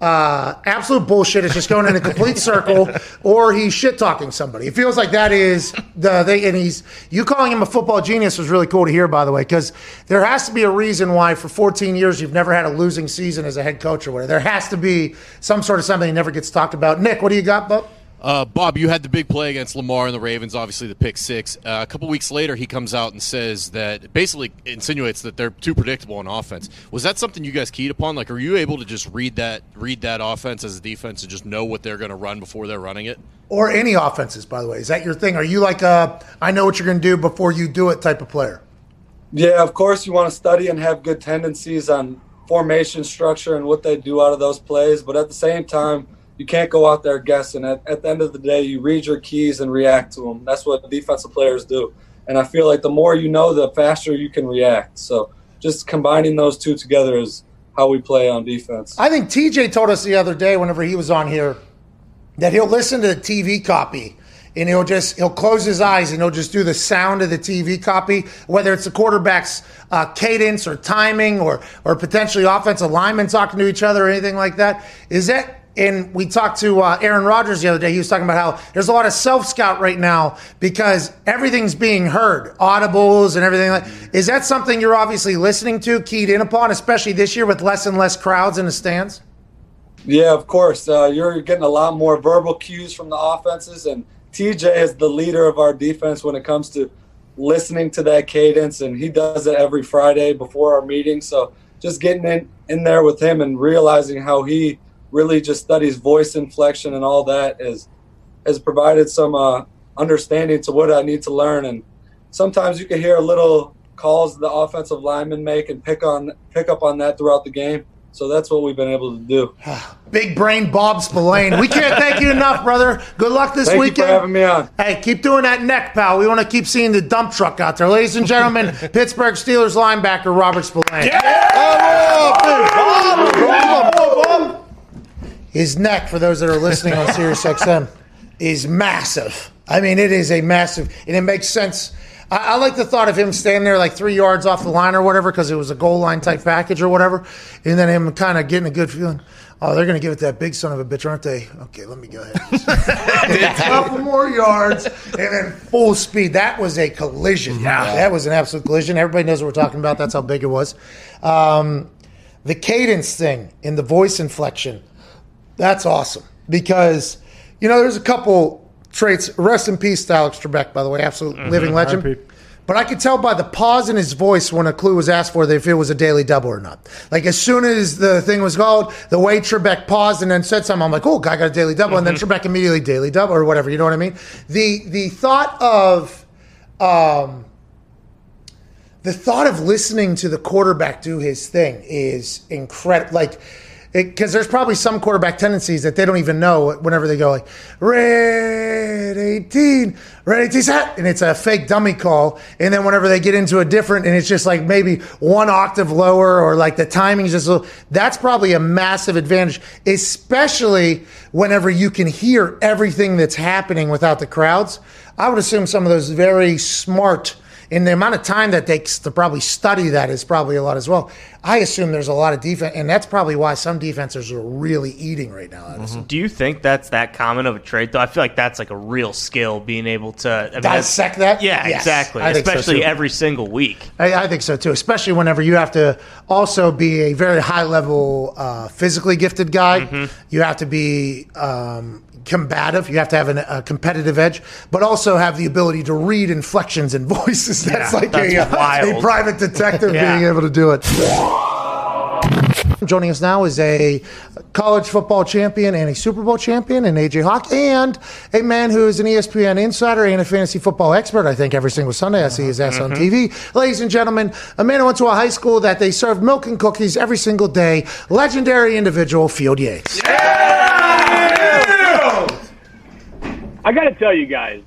uh, absolute bullshit. It's just going in a complete circle, or he's shit talking somebody. It feels like that is the thing. And he's you calling him a football genius was really cool to hear, by the way, because there has to be a reason why for 14 years you've never had a losing season as a head coach or whatever. There has to be some sort of something that never gets talked about. Nick, what do you got, Bub? Uh, Bob, you had the big play against Lamar and the Ravens, obviously the pick six. Uh, a couple weeks later, he comes out and says that basically insinuates that they're too predictable on offense. Was that something you guys keyed upon? Like, are you able to just read that read that offense as a defense and just know what they're going to run before they're running it? Or any offenses, by the way. Is that your thing? Are you like a I know what you're going to do before you do it type of player? Yeah, of course, you want to study and have good tendencies on formation structure and what they do out of those plays. But at the same time, you can't go out there guessing. At, at the end of the day, you read your keys and react to them. That's what defensive players do. And I feel like the more you know, the faster you can react. So just combining those two together is how we play on defense. I think TJ told us the other day, whenever he was on here, that he'll listen to the TV copy and he'll just he'll close his eyes and he'll just do the sound of the TV copy, whether it's the quarterback's uh, cadence or timing or or potentially offensive linemen talking to each other or anything like that. Is that and we talked to uh, Aaron Rodgers the other day. He was talking about how there's a lot of self scout right now because everything's being heard, audibles and everything. Like, is that something you're obviously listening to, keyed in upon, especially this year with less and less crowds in the stands? Yeah, of course. Uh, you're getting a lot more verbal cues from the offenses, and TJ is the leader of our defense when it comes to listening to that cadence, and he does it every Friday before our meeting. So just getting in, in there with him and realizing how he really just studies voice inflection and all that is has provided some uh, understanding to what I need to learn. And sometimes you can hear little calls the offensive linemen make and pick on pick up on that throughout the game. So that's what we've been able to do. [sighs] Big brain Bob Spillane. We can't thank you enough, brother. Good luck this Thank weekend. you for having me on. Hey, keep doing that neck, pal. We want to keep seeing the dump truck out there. Ladies and gentlemen, [laughs] Pittsburgh Steelers linebacker Robert Spillane. His neck, for those that are listening on Sirius [laughs] XM, is massive. I mean, it is a massive, and it makes sense. I, I like the thought of him standing there like three yards off the line or whatever because it was a goal line type package or whatever, and then him kind of getting a good feeling. Oh, they're going to give it that big son of a bitch, aren't they? Okay, let me go ahead. a [laughs] [laughs] couple more yards and then full speed. That was a collision. Yeah. That was an absolute collision. Everybody knows what we're talking about. That's how big it was. Um, the cadence thing in the voice inflection, that's awesome because, you know, there's a couple traits. Rest in peace Alex Trebek, by the way, absolute living legend. But I could tell by the pause in his voice when a clue was asked for if it was a daily double or not. Like as soon as the thing was called, the way Trebek paused and then said something, I'm like, oh, guy got a daily double, and then Trebek immediately daily double or whatever. You know what I mean? The the thought of um, the thought of listening to the quarterback do his thing is incredible. Like, because there's probably some quarterback tendencies that they don't even know whenever they go like red 18 red 18 set and it's a fake dummy call. And then whenever they get into a different and it's just like maybe one octave lower or like the timing's just little, that's probably a massive advantage especially whenever you can hear everything that's happening without the crowds. I would assume some of those very smart and the amount of time that takes to probably study that is probably a lot as well. I assume there's a lot of defense, and that's probably why some defenses are really eating right now. Assume. Do you think that's that common of a trait, though? I feel like that's like a real skill, being able to I mean, Dissect that? Yeah, Yes, exactly. I think so, Especially every single week. I, I think so too, especially whenever you have to also be a very high level uh, physically gifted guy. You have to be um, combative. You have to have an, a competitive edge, but also have the ability to read inflections and [laughs] voices. That's Yeah, like that's a, uh, a private detective [laughs] Yeah. being able to do it. Joining us now is a college football champion and a Super Bowl champion, and AJ Hawk, and a man who is an ESPN insider and a fantasy football expert. I think every single Sunday I see his ass on TV. Ladies and gentlemen, a man who went to a high school that they served milk and cookies every single day. Legendary individual, Field Yates. I got to tell you guys,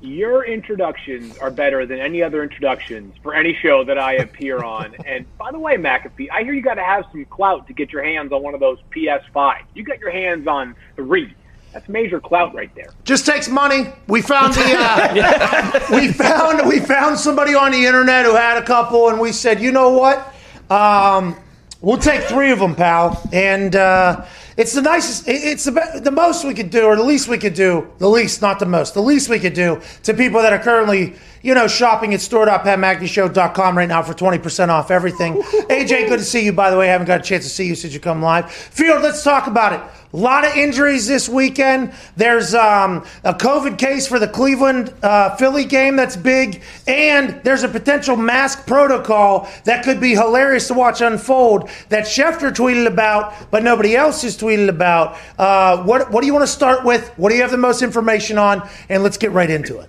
your introductions are better than any other introductions for any show that I appear on. [laughs] and by the way, McAfee, I hear you got to have some clout to get your hands on one of those PS5. You got your hands on three. That's major clout right there. Just takes money. We found the uh, [laughs] [laughs] we found we found somebody on the internet who had a couple, and we said, you know what? Um, we'll take three of them, pal. And uh, it's the nicest. It's the the most we could do, or the least we could do. The least, not the most. The least we could do to people that are currently, you know, shopping at store.patmcafeeshow.com right now for twenty percent off everything. [laughs] AJ, good to see you. By the way, I haven't got a chance to see you since you come live. Field, let's talk about it. A lot of injuries this weekend. There's um, a COVID case for the Cleveland uh, Philly game that's big, and there's a potential mask protocol that could be hilarious to watch unfold that Schefter tweeted about, but nobody else has tweeted about. Uh, what What do you want to start with? What do you have the most information on? And let's get right into it.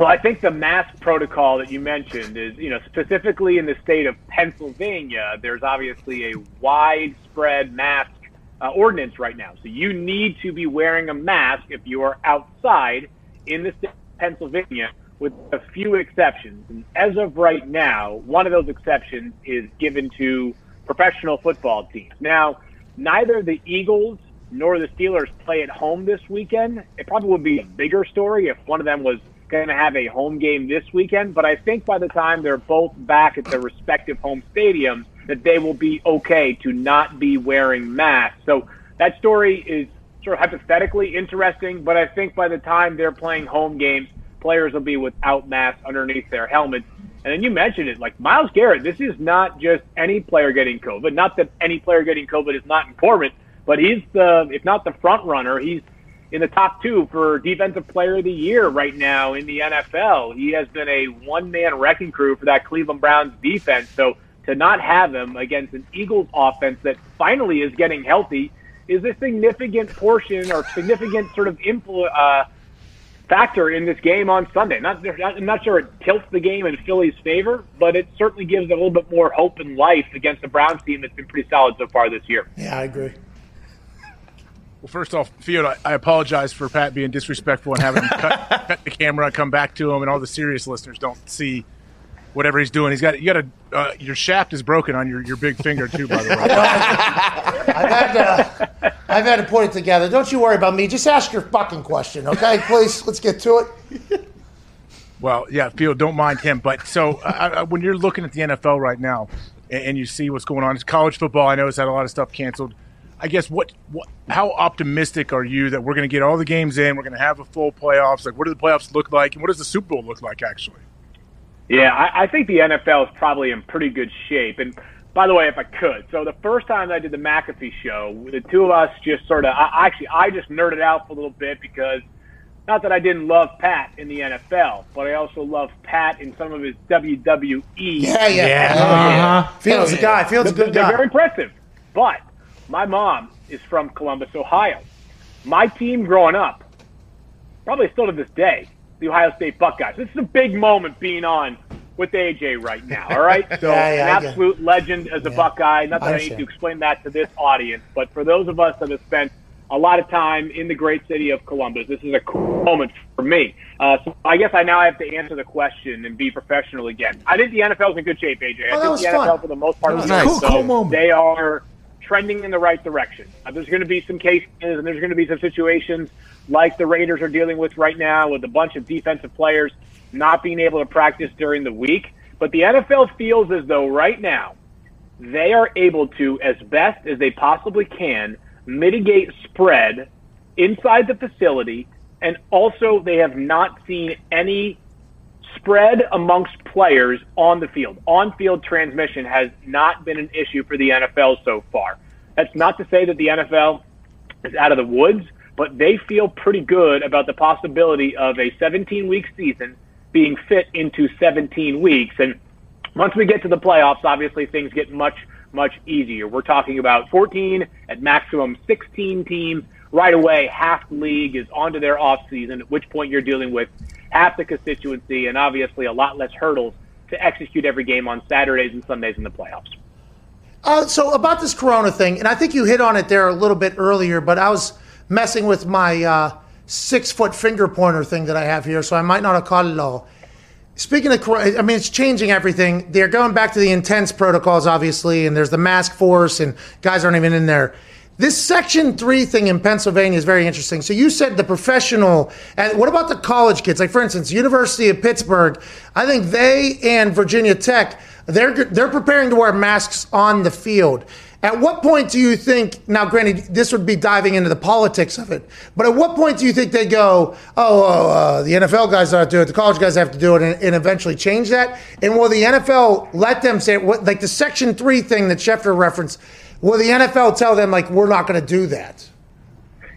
Well, I think the mask protocol that you mentioned is, you know, specifically in the state of Pennsylvania, there's obviously a widespread mask uh, ordinance right now. So you need to be wearing a mask if you are outside in the state of Pennsylvania, with a few exceptions. And as of right now, one of those exceptions is given to professional football teams. Now, neither the Eagles nor the Steelers play at home this weekend. It probably would be a bigger story if one of them was going to have a home game this weekend. But I think by the time they're both back at their respective home stadiums, that they will be okay to not be wearing masks. So that story is sort of hypothetically interesting, but I think by the time they're playing home games, players will be without masks underneath their helmets. And then you mentioned it, like Myles Garrett, this is not just any player getting COVID. Not that any player getting COVID is not important, but he's the, if not the front runner, he's in the top two for defensive player of the year right now in the NFL. He has been a one man wrecking crew for that Cleveland Browns defense. So to not have him against an Eagles offense that finally is getting healthy is a significant portion or significant sort of uh, factor in this game on Sunday. Not, I'm not sure it tilts the game in Philly's favor, but it certainly gives a little bit more hope and life against the Browns team that's been pretty solid so far this year. Yeah, I agree. Well, first off, Field, I, I apologize for Pat being disrespectful and having him cut, [laughs] cut the camera and come back to him, and all the Sirius listeners don't see whatever he's doing. He's got you got a uh, your shaft is broken on your, your big finger too, by the way. [laughs] I've had, to, I've had to put it together. Don't you worry about me. Just ask your fucking question, okay? Please, let's get to it. Well, yeah, Field, don't mind him. But so uh, uh, when you're looking at the NFL right now and, and you see what's going on, it's college football. I know has had a lot of stuff canceled. I guess what, what how optimistic are you that we're going to get all the games in? We're going to have a full playoffs. Like, what do the playoffs look like, and what does the Super Bowl look like actually? Yeah, I, I think the NFL is probably in pretty good shape. And by the way, if I could, so the first time I did the McAfee show, the two of us just sort of, I, actually, I just nerded out for a little bit because not that I didn't love Pat in the NFL, but I also love Pat in some of his WWE. Yeah, yeah. Yeah. Uh-huh. Fields a guy. Fields a good They're guy. very impressive. But my mom is from Columbus, Ohio. My team growing up, probably still to this day, the Ohio State Buckeyes. This is a big moment being on with AJ right now. All right, so [laughs] Yeah, yeah, an get it. absolute legend as a Buckeye. Not that I I, need to explain that to this audience, but for those of us that have spent a lot of time in the great city of Columbus, this is a cool moment for me. Uh, so I guess I now have to answer the question and be professional again. I think the NFL is in good shape, AJ. I Oh, think the fun. NFL for the most part That is was good. nice. Cool, So cool moment. They are trending in the right direction. Uh, there's going to be some cases and there's going to be some situations like the Raiders are dealing with right now with a bunch of defensive players not being able to practice during the week. But the NFL feels as though right now they are able to, as best as they possibly can, mitigate spread inside the facility. And also, they have not seen any spread amongst players on the field. On field transmission has not been an issue for the NFL so far. That's not to say that the NFL is out of the woods, but they feel pretty good about the possibility of a 17 week season being fit into 17 weeks. And once we get to the playoffs, obviously things get much, much easier. We're talking about 14 at maximum 16 teams. Right away, half the league is onto their off season, at which point you're dealing with half the constituency and obviously a lot less hurdles to execute every game on Saturdays and Sundays in the playoffs. Uh, so about this Corona thing, and I think you hit on it there a little bit earlier, but I was messing with my uh, six foot finger pointer thing that I have here, so I might not have caught it all. Speaking of, Corona, I mean, it's changing everything. They're going back to the intense protocols, obviously, and there's the mask force, and guys aren't even in there. This Section 3 thing in Pennsylvania is very interesting. So you said the professional, and what about the college kids? Like, for instance, University of Pittsburgh, I think they and Virginia Tech, they're, they're preparing to wear masks on the field. At what point do you think, now granted, this would be diving into the politics of it, but at what point do you think they go, oh, oh uh, the NFL guys don't do it, the college guys have to do it, and, and eventually change that? And will the NFL let them say, what, like the Section 3 thing that Schefter referenced, will the NFL tell them, like, we're not going to do that?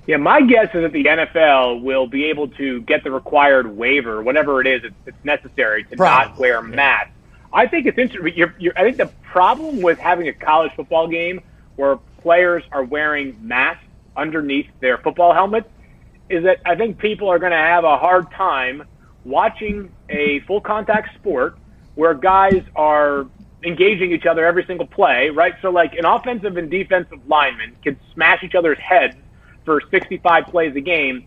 Yeah, my guess is that the NFL will be able to get the required waiver, whatever it is it's necessary to Probably, not wear masks. I think it's interesting. You're, you're, I think the problem with having a college football game where players are wearing masks underneath their football helmets is that I think people are going to have a hard time watching a full contact sport where guys are engaging each other every single play, right? So like an offensive and defensive lineman can smash each other's heads for 65 plays a game,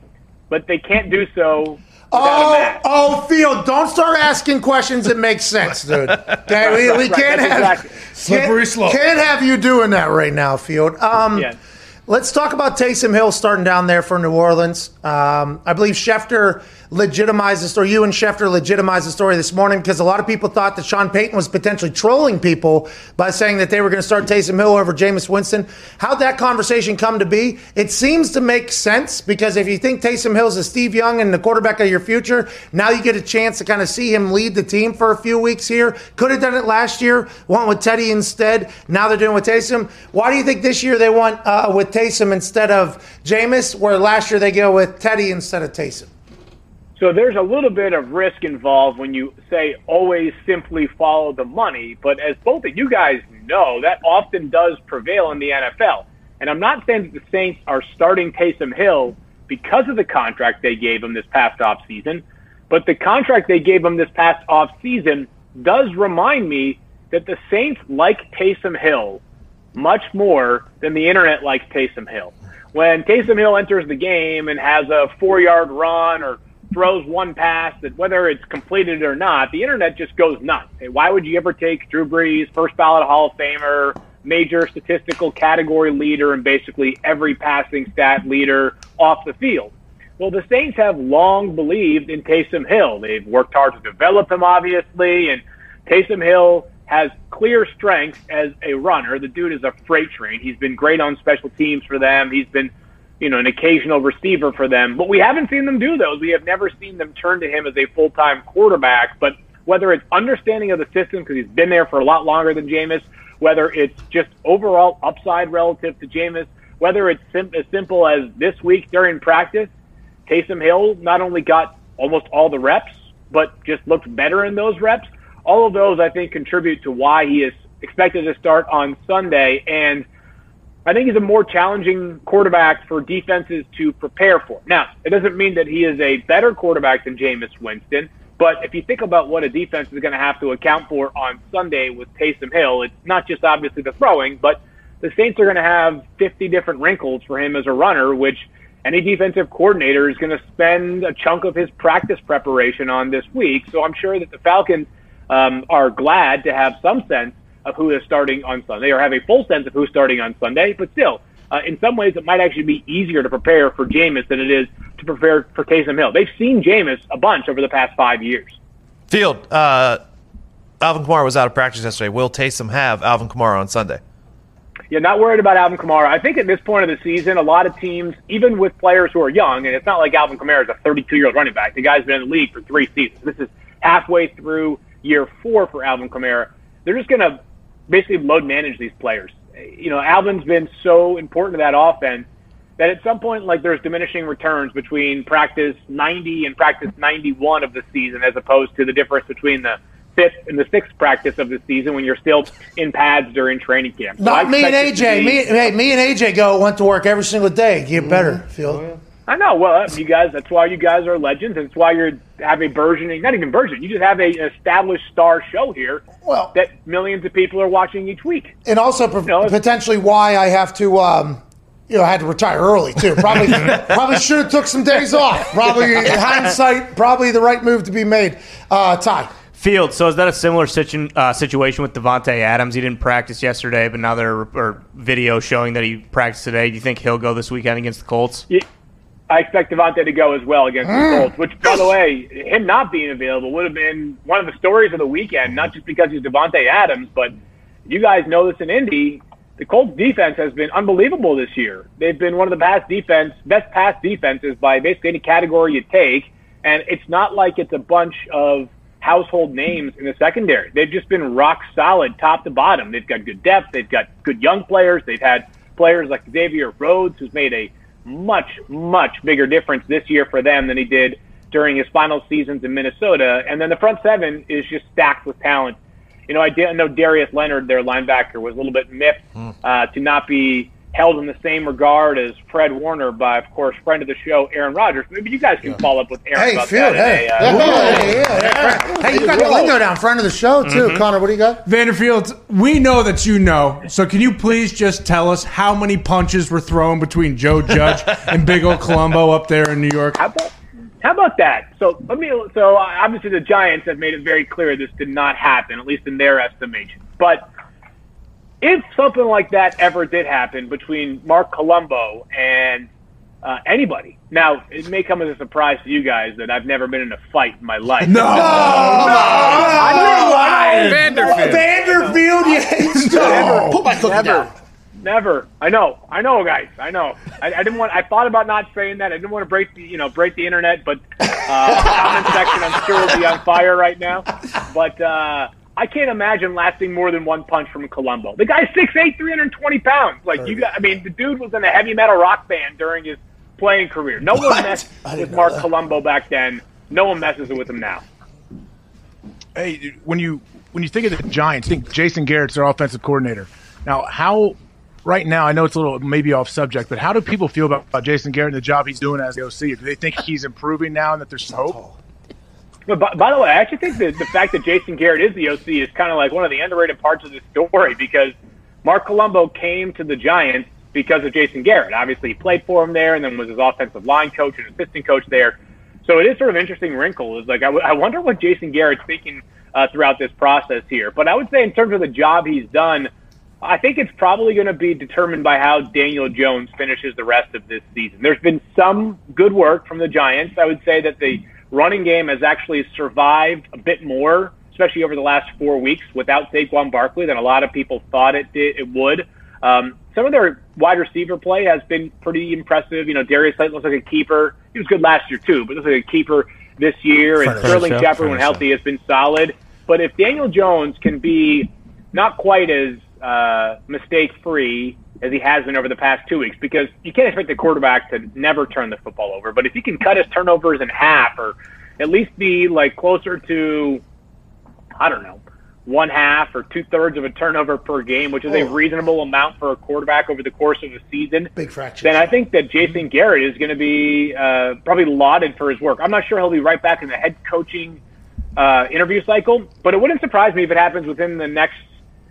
but they can't do so Oh, oh, Field! Don't start asking questions that make sense, dude. [laughs] Okay, we, we Right, can't that's have exactly- Slippery can't, slope. Can't have you doing that right now, Field. Um, Yeah. Let's talk about Taysom Hill starting down there for New Orleans. Um, I believe Schefter legitimized the story. You and Schefter legitimized the story this morning because a lot of people thought that Sean Payton was potentially trolling people by saying that they were going to start Taysom Hill over Jameis Winston. How'd that conversation come to be? It seems to make sense because if you think Taysom Hill's a Steve Young and the quarterback of your future, now you get a chance to kind of see him lead the team for a few weeks here. Could have done it last year, went with Teddy instead. Now they're doing with Taysom. Why do you think this year they went uh, with Taysom instead of Jameis, where last year they go with Teddy instead of Taysom? So there's a little bit of risk involved when you say always simply follow the money. But as both of you guys know, that often does prevail in the NFL. And I'm not saying that the Saints are starting Taysom Hill because of the contract they gave him this past offseason, but the contract they gave him this past offseason does remind me that the Saints like Taysom Hill much more than the internet likes Taysom Hill. When Taysom Hill enters the game and has a four yard run or throws one pass that whether it's completed or not, the internet just goes nuts. Why would you ever take Drew Brees, first ballot Hall of Famer, major statistical category leader, and basically every passing stat leader off the field? Well, the Saints have long believed in Taysom Hill. They've worked hard to develop him, obviously, and Taysom Hill has clear strengths as a runner. The dude is a freight train. He's been great on special teams for them. He's been, you know, an occasional receiver for them. But we haven't seen them do those. We have never seen them turn to him as a full time quarterback. But whether it's understanding of the system because he's been there for a lot longer than Jameis, whether it's just overall upside relative to Jameis, whether it's sim- as simple as this week during practice, Taysom Hill not only got almost all the reps, but just looked better in those reps. All of those, I think, contribute to why he is expected to start on Sunday. And I think he's a more challenging quarterback for defenses to prepare for. Now, it doesn't mean that he is a better quarterback than Jameis Winston. But if you think about what a defense is going to have to account for on Sunday with Taysom Hill, it's not just obviously the throwing, but the Saints are going to have 50 different wrinkles for him as a runner, which any defensive coordinator is going to spend a chunk of his practice preparation on this week. So I'm sure that the Falcons um, are glad to have some sense of who is starting on Sunday, or have a full sense of who's starting on Sunday. But still, uh, in some ways, it might actually be easier to prepare for Jameis than it is to prepare for Taysom Hill. They've seen Jameis a bunch over the past five years. Field, uh, Alvin Kamara was out of practice yesterday. Will Taysom have Alvin Kamara on Sunday? Yeah, not worried about Alvin Kamara. I think at this point of the season, a lot of teams, even with players who are young, and it's not like Alvin Kamara is a 32 year old running back. The guy's been in the league for three seasons. This is halfway through year four for Alvin Kamara. They're just going to basically load manage these players. You know, Alvin's been so important to that offense that at some point, like there's diminishing returns between practice 90 and practice 91 of the season, as opposed to the difference between the fifth and the sixth practice of the season when you're still in pads during training camp. So I Not me and expect it to AJ. be- Me, hey, me and AJ go went to work every single day. Get better, Field. I know. Well, you guys, that's why you guys are legends. and It's why you have a burgeoning, not even burgeoning, you just have a, an established star show here Well- that millions of people are watching each week. and also p- No, it's- potentially why I have to, um, you know, I had to retire early too. Probably, [laughs] probably should have took some days off. Probably in [laughs] hindsight, probably the right move to be made. Uh, Ty, Field. So is that a similar situ- uh, situation with Davante Adams? He didn't practice yesterday, but now there are video showing that he practiced today. Do you think he'll go this weekend against the Colts? I expect Davante to go as well against the mm. Colts. Which, by the way, him not being available would have been one of the stories of the weekend. Not just because he's Davante Adams, but you guys know this in Indy. The Colts defense has been unbelievable this year. They've been one of the best defense, best pass defenses by basically any category you take. And it's not like it's a bunch of household names in the secondary. They've just been rock solid top to bottom. They've got good depth. They've got good young players. They've had players like Xavier Rhodes, who's made a much, much bigger difference this year for them than he did during his final seasons in Minnesota. And then the front seven is just stacked with talent. You know, I didn't know Darius Leonard, their linebacker, was a little bit miffed uh, to not be held in the same regard as Fred Warner by, of course, friend of the show, Aaron Rodgers. Maybe you guys can follow up with Aaron Hey, about Field, that. hey. in a, uh, Yeah, yeah, yeah. Hey, you got the lingo down, friend of the show, too. Mhm. Connor, what do you got? Vanderfield, we know that you know. So can you please just tell us how many punches were thrown between Joe Judge [laughs] and Big O Colombo up there in New York? How about how about that? So let me. So obviously the Giants have made it very clear this did not happen, at least in their estimation. But if something like that ever did happen between Marc Colombo and uh, anybody, now it may come as a surprise to you guys that I've never been in a fight in my life. No, I know, I know. Vanderfield. Vanderfield, yes. Never, Put my cookie never, down. Never. I know. I know, guys. I know. I, I didn't want. I thought about not saying that. I didn't want to break the, you know, break the internet. But uh, the comment section, I'm sure, will be on fire right now. But uh, I can't imagine lasting more than one punch from Colombo. The guy's 6'8", 320 pounds. Like you got. I mean, the dude was in a heavy metal rock band during his playing career. No one messed with Marc Colombo back then. No one messes with him now. Hey, when you when you think of the Giants, think Jason Garrett's their offensive coordinator. Now, how right now? I know it's a little maybe off subject, but how do people feel about, about Jason Garrett and the job he's doing as the OC? Do they think he's improving now and that there's hope? But by, by the way, I actually think that the fact that Jason Garrett is the OC is kind of like one of the underrated parts of this story because Marc Colombo came to the Giants because of Jason Garrett. Obviously, he played for him there and then was his offensive line coach and assistant coach there. So it is sort of interesting wrinkle. Is like I, w- I wonder what Jason Garrett's thinking uh, throughout this process here. But I would say in terms of the job he's done, I think it's probably going to be determined by how Daniel Jones finishes the rest of this season. There's been some good work from the Giants. I would say that the running game has actually survived a bit more, especially over the last four weeks, without Saquon Barkley than a lot of people thought it did, it would. Um, some of their wide receiver play has been pretty impressive. You know, Darius Slayton looks like a keeper. He was good last year too, but looks like a keeper this year. And Sterling. Shepard, when healthy, has been solid. But if Daniel Jones can be not quite as uh, mistake free as he has been over the past two weeks, because you can't expect the quarterback to never turn the football over. But if he can cut his turnovers in half, or at least be like closer to, I don't know, one half or two thirds of a turnover per game, which is a Oh. reasonable amount for a quarterback over the course of a season. Big fraction. Then I think that Jason Garrett is going to be uh, probably lauded for his work. I'm not sure he'll be right back in the head coaching uh, interview cycle, but it wouldn't surprise me if it happens within the next,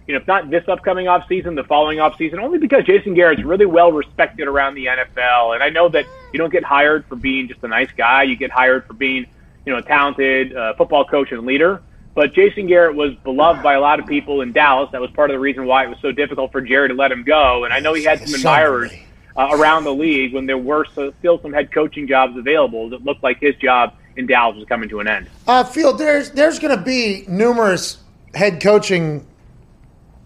you know, if not this upcoming off season, the following off season, only because Jason Garrett's really well respected around the NFL. And I know that you don't get hired for being just a nice guy. You get hired for being, you know, a talented uh, football coach and leader. But Jason Garrett was beloved by a lot of people in Dallas. That was part of the reason why it was so difficult for Jerry to let him go. And I know he had some admirers uh, around the league when there were so, still some head coaching jobs available that looked like his job in Dallas was coming to an end. Uh, Field, there's there's going to be numerous head coaching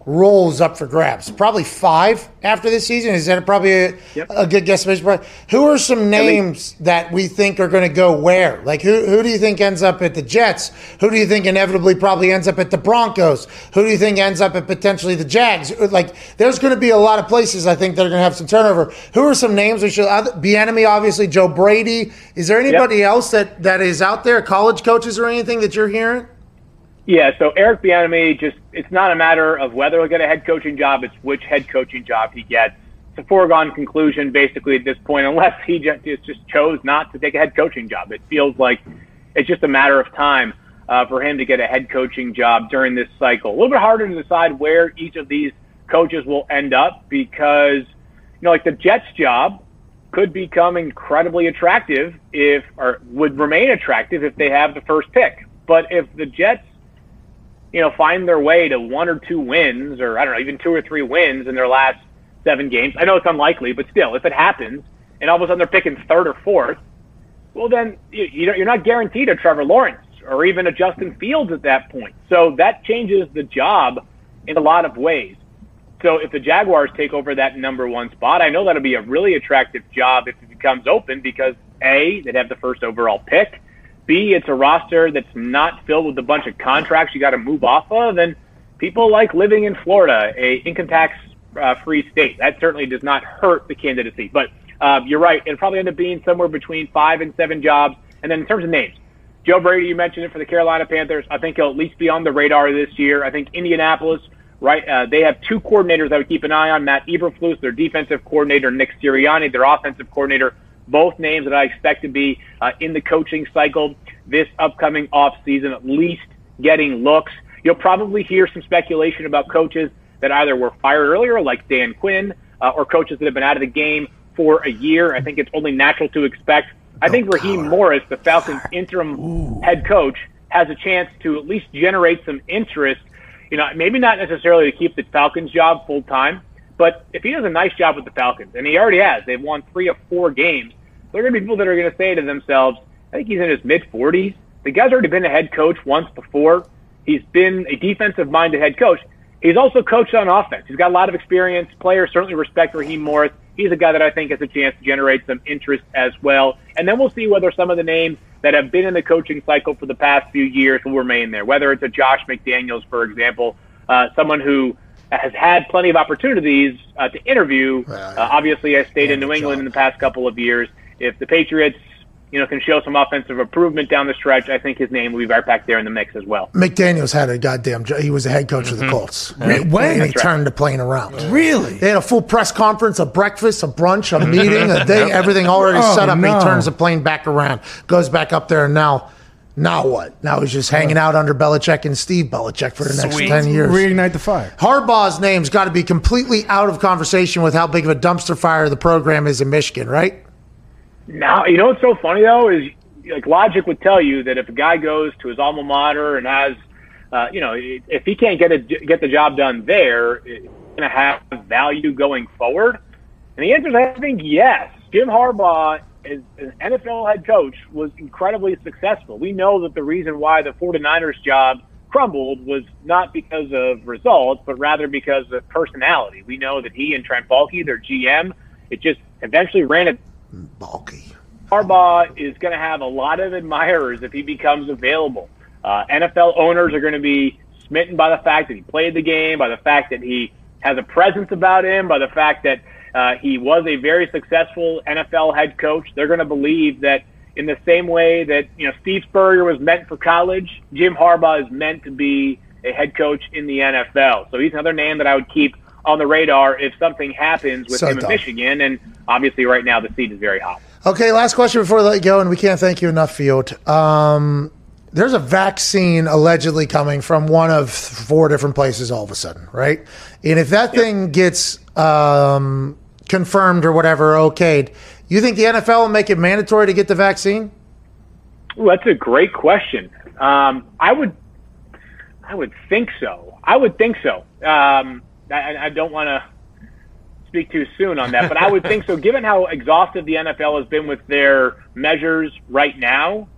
roles up for grabs. Probably five after this season. Is that probably a, a good guess? Who are some names that we think are going to go where? Like who who do you think ends up at the Jets? Who do you think inevitably probably ends up at the Broncos? Who do you think ends up at potentially the Jags? Uh, like there's going to be a lot of places I think that are going to have some turnover. Who are some names we should? Uh, be enemy obviously. Joe Brady. Is there anybody else that that is out there? College coaches or anything that you're hearing? Yeah, so Eric Bieniemy just it's not a matter of whether he'll get a head coaching job, it's which head coaching job he gets. It's a foregone conclusion basically at this point unless he just just chose not to take a head coaching job. It feels like it's just a matter of time uh, for him to get a head coaching job during this cycle. A little bit harder to decide where each of these coaches will end up because you know like the Jets job could become incredibly attractive if or would remain attractive if they have the first pick. But if the Jets you know, find their way to one or two wins, or I don't know, even two or three wins in their last seven games. I know it's unlikely, but still, if it happens, and all of a sudden they're picking third or fourth, well, then you, you know, you're not guaranteed a Trevor Lawrence or even a Justin Fields at that point. So that changes the job in a lot of ways. So if the Jaguars take over that number one spot, I know that'll be a really attractive job if it becomes open because A, they'd have the first overall pick. B, it's a roster that's not filled with a bunch of contracts you got to move off of. And people like living in Florida, a income tax uh, free state. That certainly does not hurt the candidacy. But uh, you're right. It'll probably end up being somewhere between five and seven jobs. And then in terms of names, Joe Brady, you mentioned it for the Carolina Panthers. I think he'll at least be on the radar this year. I think Indianapolis, right? Uh, they have two coordinators I would keep an eye on: Matt Eberflus, their defensive coordinator, Nick Sirianni, their offensive coordinator. Both names that I expect to be uh, in the coaching cycle this upcoming off season, at least getting looks. You'll probably hear some speculation about coaches that either were fired earlier, like Dan Quinn, uh, or coaches that have been out of the game for a year. I think it's only natural to expect. I think Raheem Morris, the Falcons' interim Ooh. head coach, has a chance to at least generate some interest. You know, maybe not necessarily to keep the Falcons' job full time, but if he does a nice job with the Falcons, and he already has, they've won three of four games. There are going to be people that are going to say to themselves, I think he's in his mid 40s. The guy's already been a head coach once before. He's been a defensive minded head coach. He's also coached on offense. He's got a lot of experience. Players certainly respect Raheem Morris. He's a guy that I think has a chance to generate some interest as well. And then we'll see whether some of the names that have been in the coaching cycle for the past few years will remain there. Whether it's a Josh McDaniels, for example, uh, someone who has had plenty of opportunities uh, to interview. Uh, obviously, has stayed in New England in the past couple of years. If the Patriots you know, can show some offensive improvement down the stretch, I think his name will be right back there in the mix as well. McDaniels had a goddamn job. He was the head coach mm-hmm. of the mm-hmm. Colts. Yeah. When? And he turned the plane around. Really? They had a full press conference, a breakfast, a brunch, a meeting, a day, everything already oh, set up. No. He turns the plane back around, goes back up there, and now. Now what? Now he's just hanging out under Belichick and Steve Belichick for the next Sweet. 10 years. Reignite the fire. Harbaugh's name's got to be completely out of conversation with how big of a dumpster fire the program is in Michigan, right? Now, you know what's so funny, though, is like logic would tell you that if a guy goes to his alma mater and has, uh, you know, if he can't get a, get the job done there, it's going to have value going forward. And the answer is, I think, yes. Jim Harbaugh, as an NFL head coach, was incredibly successful. We know that the reason why the 49ers job crumbled was not because of results, but rather because of personality. We know that he and Trent Baalke, their GM, it just eventually ran Baalke. Harbaugh is going to have a lot of admirers if he becomes available. Uh, NFL owners are going to be smitten by the fact that he played the game, by the fact that he has a presence about him, by the fact that uh, he was a very successful NFL head coach. They're going to believe that in the same way that you know Steve Spurrier was meant for college, Jim Harbaugh is meant to be a head coach in the NFL. So he's another name that I would keep on the radar if something happens with so him tough. in Michigan. And obviously, right now the seat is very hot. Okay, last question before I let you go, and we can't thank you enough, Field. Um, there's a vaccine allegedly coming from one of four different places all of a sudden, right? And if that thing gets um, confirmed or whatever, okayed, you think the NFL will make it mandatory to get the vaccine? Ooh, that's a great question. Um, I would, I would think so. I would think so. Um, I, I don't want to speak too soon on that, but I would think so. [laughs] Given how exhaustive the NFL has been with their measures right now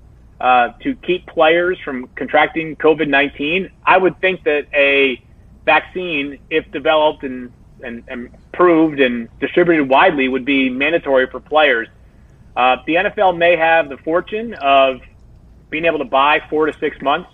uh, to keep players from contracting COVID nineteen, I would think that a vaccine, if developed and, and, and proved and distributed widely, would be mandatory for players. Uh, the NFL may have the fortune of being able to buy four to six months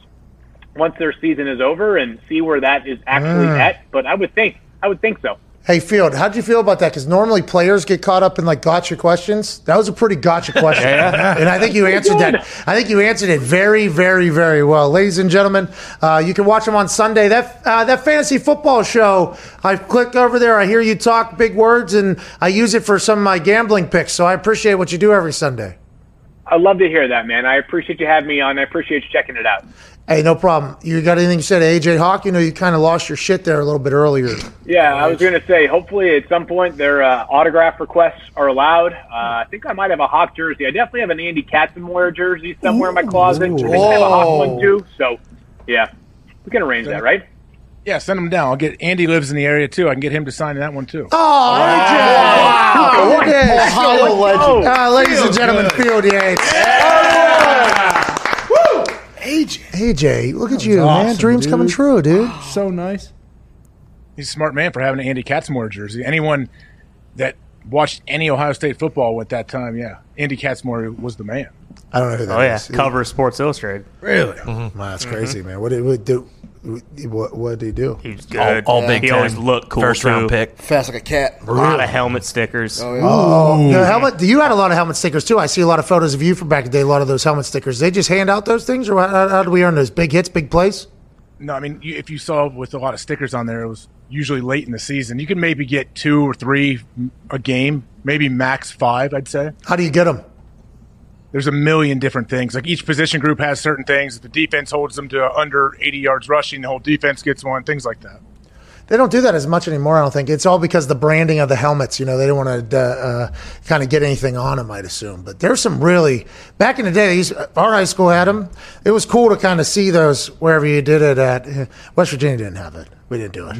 once their season is over and see where that is actually mm. at. But I would think I would think so. Hey, Field, how'd you feel about that? Because normally players get caught up in like gotcha questions. That was a pretty gotcha [laughs] question, yeah. and I think you answered that. I think you answered it very, very, very well, ladies and gentlemen. Uh, you can watch them on Sunday. That uh, that fantasy football show. I click over there. I hear you talk big words, and I use it for some of my gambling picks. So I appreciate what you do every Sunday. I love to hear that, man. I appreciate you having me on. I appreciate you checking it out. Hey, no problem. You got anything to say to AJ Hawk? You know, you kind of lost your shit there a little bit earlier. Yeah, I was going to say, hopefully at some point their uh, autograph requests are allowed. Uh, I think I might have a Hawk jersey. I definitely have an Andy Katzenmoyer jersey somewhere Ooh, in my closet. I think I have a Hawk one too. So, yeah. We can arrange that, right? Yeah, send him down. I'll get Andy lives in the area too. I can get him to sign that one too. Oh, AJ! Wow. Look at Ohio legend. Uh, ladies and gentlemen, Field Yates. AJ, AJ, look at you, man. Dreams dude. coming true, dude. [gasps] So nice. He's a smart man for having an Andy Katzenmoyer jersey. Anyone that watched any Ohio State football at that time, yeah, Andy Katzenmoyer was the man. I don't know who that Oh yeah, cover Sports Illustrated. Really? Mm-hmm. Wow, that's mm-hmm. crazy, man. What did what do? What, what did he do? He was good. all Big He Ten. always looked cool. First round pick. Fast like a cat. A lot of helmet stickers. Oh, yeah. Oh, the helmet. You had a lot of helmet stickers too. I see a lot of photos of you from back in the day. A lot of those helmet stickers. They just hand out those things, or how, how do we earn those big hits, big plays? No, I mean, if you saw with a lot of stickers on there, it was usually late in the season. You could maybe get two or three a game, maybe max five, I'd say. How do you get them? There's a million different things. Like each position group has certain things. If the defense holds them to under 80 yards rushing, the whole defense gets one, things like that. They don't do that as much anymore. I don't think it's all because the branding of the helmets. You know, they don't want to uh, uh, kind of get anything on them. I'd assume, but there's some really back in the day. Our high school had them. It was cool to kind of see those wherever you did it at. West Virginia didn't have it. We didn't do it.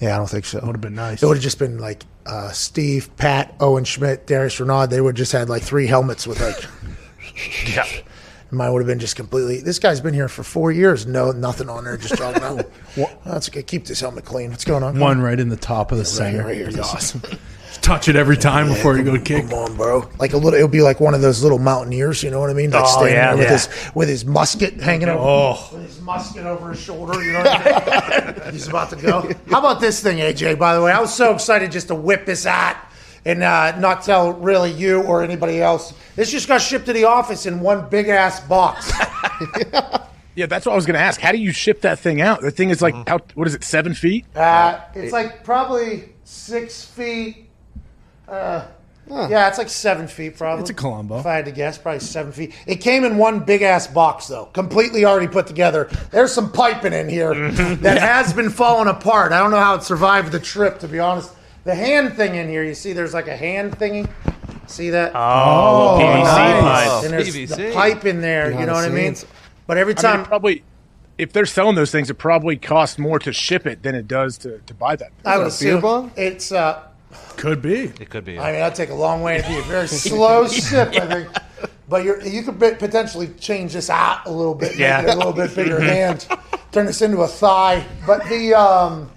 Yeah, I don't think so. It would have been nice. It would have just been like uh, Steve, Pat, Owen Schmitt, Darius Reynaud. They would just had like three helmets with like. [laughs] Yeah. Mine would have been just completely. This guy's been here for four years. No, nothing on there. Just talking about. [laughs] well, that's okay. Keep this helmet clean. What's going on? Come One right in the top of the right center. right here. This- awesome. [laughs] Just touch it every time before you go kick. Come on, bro. Like a little. It would be like one of those little mountaineers. You know what I mean? Like Oh, standing yeah, there with yeah. his with his musket hanging over. Oh. With his musket over his shoulder. You know what I mean? [laughs] He's about to go. How about this thing, AJ? By the way, I was so excited just to whip this out and uh, not tell really you or anybody else. This just got shipped to the office in one big ass box. [laughs] Yeah, that's what I was going to ask. How do you ship that thing out? The thing is like, how, what is it, seven feet? Uh, it's like probably six feet. Uh, Yeah, it's like seven feet probably. It's a Columbo. If I had to guess, probably seven feet. It came in one big ass box though, completely already put together. There's some piping in here [laughs] that has been falling apart. I don't know how it survived the trip, to be honest. The hand thing in here, you see, there's like a hand thingy. See that? Oh, little PVC nice. pipe. And there's PVC. the pipe in there. you Behind know what I mean? scenes. But every I mean, time probably, if they're selling those things, it probably costs more to ship it than it does to, to buy that. I would Is a beer assume bong? it's. Uh, Could be. It could be. I mean, that'd take a long way to be a very [laughs] slow [laughs] sip, I think. But you're, you could bit- potentially change this out a little bit, Yeah. make it a little bit [laughs] bigger hand, turn this into a thigh. But the um,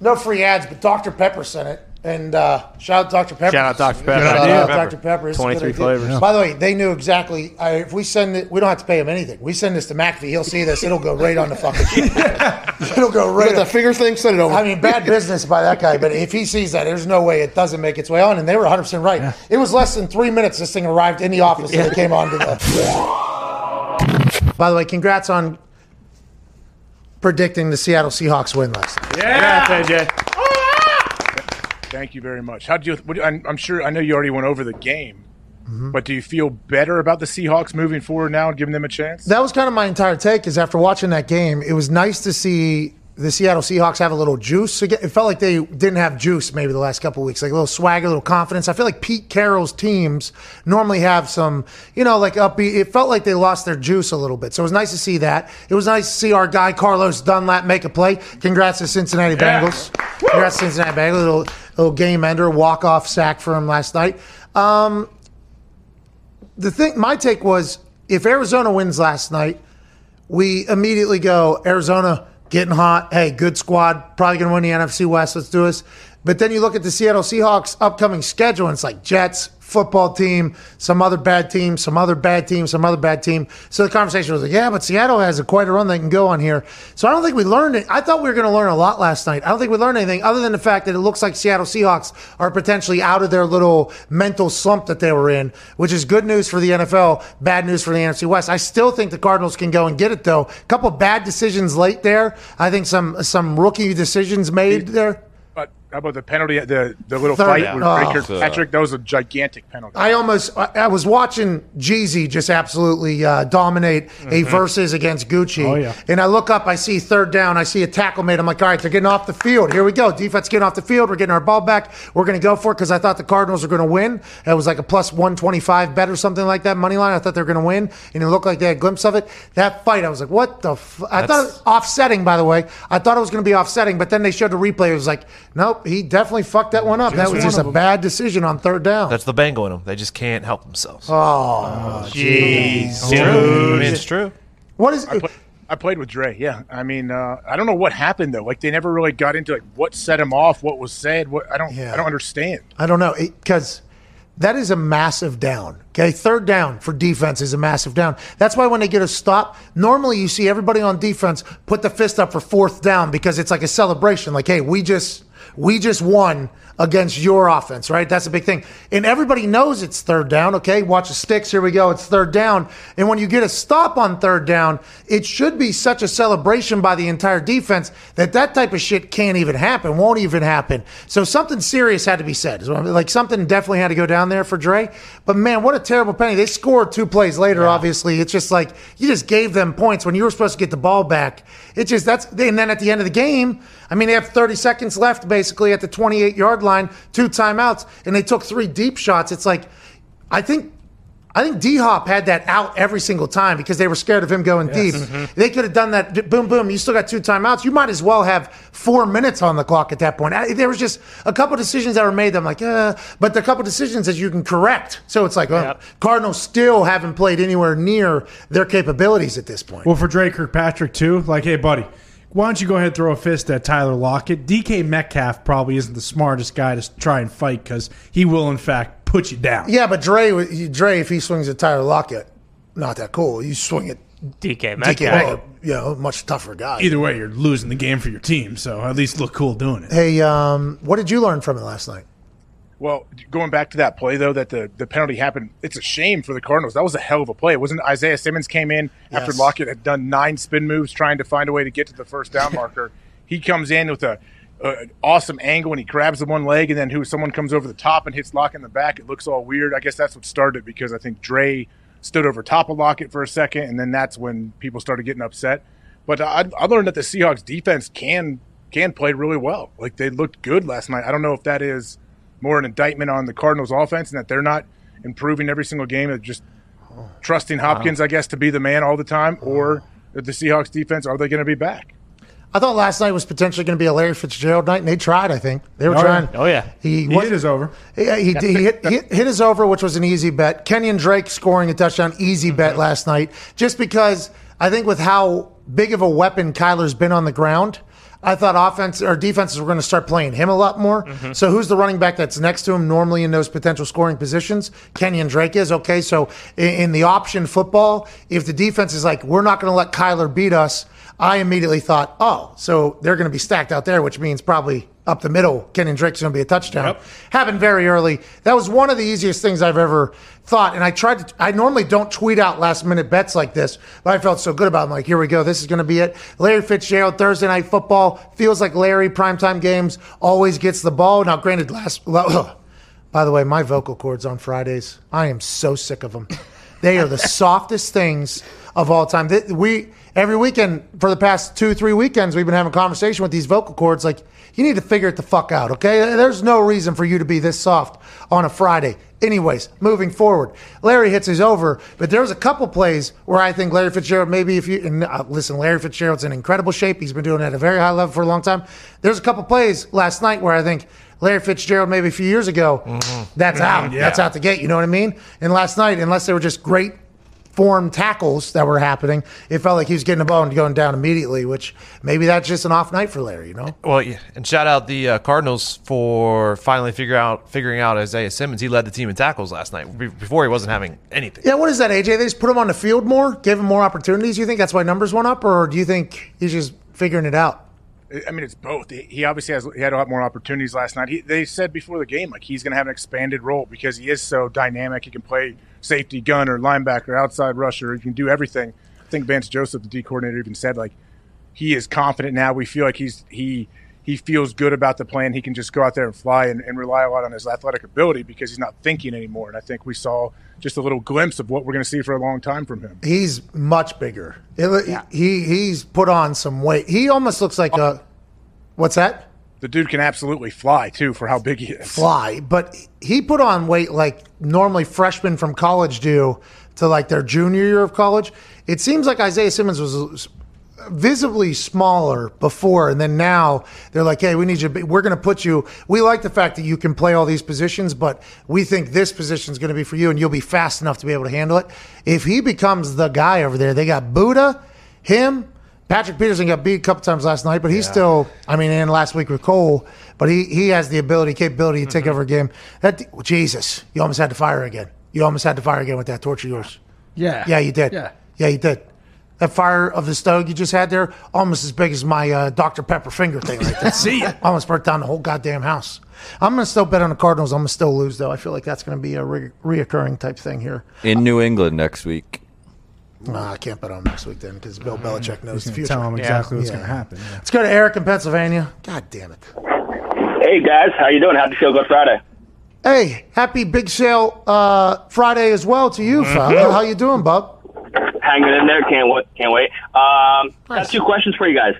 no free ads, but Dr Pepper sent it, and uh, shout out Dr Pepper. Shout out Dr. Pepper. Shout Good out idea. Dr Pepper. It's a good 23 idea. flavors. By the way, they knew exactly. I, if we send it, we don't have to pay him anything. We send this to McAfee, he'll see this. It'll go right on the fucking. [laughs] it'll go right. got that finger thing? Send it over. I mean, bad business by that guy, but if he sees that, there's no way it doesn't make its way on. And they were 100% right. It was less than three minutes this thing arrived in the office and it came on to the. By the way, congrats on predicting the Seattle Seahawks win last night. Yeah, AJ. Thank you very much. How do you? What, do- I'm, I'm sure I know you already went over the game, Mm-hmm. but do you feel better about the Seahawks moving forward now, and giving them a chance? That was kind of my entire take. Is after watching that game, it was nice to see the Seattle Seahawks have a little juice. Again, It felt like they didn't have juice maybe the last couple weeks, like a little swagger, a little confidence. I feel like Pete Carroll's teams normally have some, you know, like upbeat. It felt like they lost their juice a little bit. So it was nice to see that. It was nice to see our guy Carlos Dunlap make a play. Congrats to Cincinnati Bengals. To Cincinnati Bengals. Little little game ender, walk off sack for him last night. Um, the thing, my take was, if Arizona wins last night, we immediately go Arizona getting hot. Hey, good squad, probably going to win the NFC West. Let's do this. But then you look at the Seattle Seahawks upcoming schedule, and it's like Jets, football team, some other bad team, some other bad team, some other bad team. So the conversation was like, yeah, but Seattle has a quite a run they can go on here. So I don't think we learned it. I thought we were going to learn a lot last night. I don't think we learned anything other than the fact that it looks like Seattle Seahawks are potentially out of their little mental slump that they were in, which is good news for the NFL, bad news for the NFC West. I still think the Cardinals can go and get it though. A couple bad decisions late there. I think some some rookie decisions made there. But how about the penalty? The the little Third fight down. with Oh. Dre Kirkpatrick. That was a gigantic penalty. I almost, I, I was watching Jeezy just absolutely uh, dominate a Mhm. versus against Gucci. Oh, yeah. And I look up, I see third down, I see a tackle made. I'm like, all right, they're getting off the field. Here we go. Defense getting off the field. We're getting our ball back. We're going to go for it because I thought the Cardinals were going to win. It was like a plus 125 bet or something like that, money line. I thought they were going to win. And it looked like they had a glimpse of it. That fight, I was like, what the f-? I thought it That's- was offsetting, by the way. I thought it was going to be offsetting, but then they showed the replay. It was like, nope, he definitely fucked that one up. that was just a bad decision on third down. That's the Bengal in them. They just can't help themselves. Oh, jeez. It's true. I mean, it's true. What is I, play, I played with Dre. Yeah, I mean, uh, I don't know what happened though. Like they never really got into like what set him off, what was said. What I don't, I don't understand. I don't know because that is a massive down. Okay, third down for defense is a massive down. That's why when they get a stop, normally you see everybody on defense put the fist up for fourth down because it's like a celebration. Like, hey, we just we just won against your offense, right? That's a big thing. And everybody knows it's third down, okay? Watch the sticks. Here we go. It's third down. And when you get a stop on third down, it should be such a celebration by the entire defense that that type of shit can't even happen, won't even happen. So something serious had to be said. Like something definitely had to go down there for Dre. But man, what a terrible penny. They scored two plays later, obviously. It's just like you just gave them points when you were supposed to get the ball back. It's just that's and then at the end of the game, I mean, they have 30 seconds left basically at the 28 yard line, two timeouts, and they took three deep shots. It's like, I think. I think D Hop had that out every single time because they were scared of him going deep. Mhm. They could have done that. Boom, boom. You still got two timeouts. You might as well have four minutes on the clock at that point. I- There was just a couple decisions that were made. that I'm like, uh, but the couple decisions that you can correct. So it's like, well, Cardinals still haven't played anywhere near their capabilities at this point. Well, for Dre Kirkpatrick too, like, hey, buddy, why don't you go ahead and throw a fist at Tyler Lockett? DK Metcalf probably isn't the smartest guy to try and fight because he will, in fact, put you down. Yeah, but Dre, Dre, if he swings at Tyler Lockett, not that cool. You swing at DK DK Metcalf. Metcalf, you know, much tougher guy. Either way, you're losing the game for your team, so at least look cool doing it. Hey, um, what did you learn from it last night? Well, going back to that play though, that the, the penalty happened. It's a shame for the Cardinals. That was a hell of a play. It wasn't Isaiah Simmons came in after Lockett had done nine spin moves trying to find a way to get to the first down marker. [laughs] he comes in with a, a an awesome angle and he grabs the one leg and then who someone comes over the top and hits Lockett in the back. It looks all weird. I guess that's what started it because I think Dre stood over top of Lockett for a second and then that's when people started getting upset. But I, I learned that the Seahawks defense can can play really well. Like they looked good last night. I don't know if that is more an indictment on the Cardinals offense and that they're not improving every single game of just trusting oh. Hopkins, I guess, to be the man all the time, oh. or the Seahawks defense are they going to be back? I thought last night was potentially going to be a Larry Fitzgerald night, and they tried. I think they were Oh, trying. yeah. Oh, yeah. he, He was- hit his over. Yeah, he, he, hit, hit, hit his over, which was an easy bet. Kenyan Drake scoring a touchdown, easy mm-hmm. bet last night, just because I think with how big of a weapon Kyler's been on the ground. I thought offense or defenses were going to start playing him a lot more. Mm-hmm. So who's the running back that's next to him normally in those potential scoring positions? Kenyan Drake is okay. So in, in the option football, if the defense is like, we're not going to let Kyler beat us, I immediately thought, oh, so they're going to be stacked out there, which means probably up the middle, Kenyan Drake's going to be a touchdown. Happened very early. That was one of the easiest things I've ever thought. And I tried to, I normally don't tweet out last minute bets like this, but I felt so good about it. I'm like, here we go. This is going to be it. Larry Fitzgerald, Thursday night football. Feels like Larry, primetime games, always gets the ball. Now, granted, last, [laughs] by the way, my vocal cords on Fridays, I am so sick of them. They are the softest things of all time. We every weekend for the past two, three weekends, we've been having a conversation with these vocal cords. Like, you need to figure it the fuck out, okay? There's no reason for you to be this soft on a Friday. Anyways, moving forward, Larry hits his over, but there was a couple plays where I think Larry Fitzgerald maybe if you and uh, listen, Larry Fitzgerald's in incredible shape. He's been doing it at a very high level for a long time. There's a couple plays last night where I think Larry Fitzgerald maybe a few years ago, that's out. Yeah. That's out the gate. You know what I mean? And last night, unless they were just great form tackles that were happening, it felt like he was getting the ball and going down immediately, which maybe that's just an off night for Larry, you know? Well, yeah, and shout out the uh, Cardinals for finally figure out figuring out Isaiah Simmons. He led the team in tackles last night. Before he wasn't having anything. Yeah, what is that, AJ? They just put him on the field more, gave him more opportunities. You think that's why numbers went up, or do you think he's just figuring it out? I mean, it's both. He- obviously has he had a lot more opportunities last night. He, they said before the game like he's going to have an expanded role because he is so dynamic. He can play safety, gunner, linebacker, outside rusher. He can do everything. I think Vance Joseph, the D coordinator, even said like he is confident now. We feel like he's he he feels good about the plan. He can just go out there and fly and, and rely a lot on his athletic ability because he's not thinking anymore. And I think we saw just a little glimpse of what we're going to see for a long time from him. He's much bigger. It- He he's put on some weight. He almost looks like a what's that? The dude can absolutely fly too for how big he is. Fly, but he put on weight like normally freshmen from college do to like their junior year of college. It seems like Isaiah Simmons was visibly smaller before and then now they're like hey we need you to be- we're going to put you we like the fact that you can play all these positions but we think this position is going to be for you and you'll be fast enough to be able to handle it if he becomes the guy over there they got buddha him patrick peterson got beat a couple times last night but he's still i mean and last week with cole but he, he has the ability capability to take mm-hmm. over a game that jesus you almost had to fire again you almost had to fire again with that torch of yours Yeah. yeah, you did. Yeah. Yeah, you did. That fire of the stove you just had there, almost as big as my uh, Dr. Pepper finger thing right there. [laughs] See ya. Almost burnt down the whole goddamn house. I'm going to still bet on the Cardinals. I'm going to still lose, though. I feel like that's going to be a re- reoccurring type thing here. In New England next week. Uh, I can't bet on next week then because Bill Belichick knows He's the gonna future. tell him exactly what's Yeah. going to happen. Yeah. Let's go to Eric in Pennsylvania. God damn it. Hey guys, how you doing? Happy Feel Good Friday. Hey, happy big sale uh, Friday as well to you, fella. How you doing, bub? Hanging in there, can't wait. Can't wait. Um, got two questions for you guys.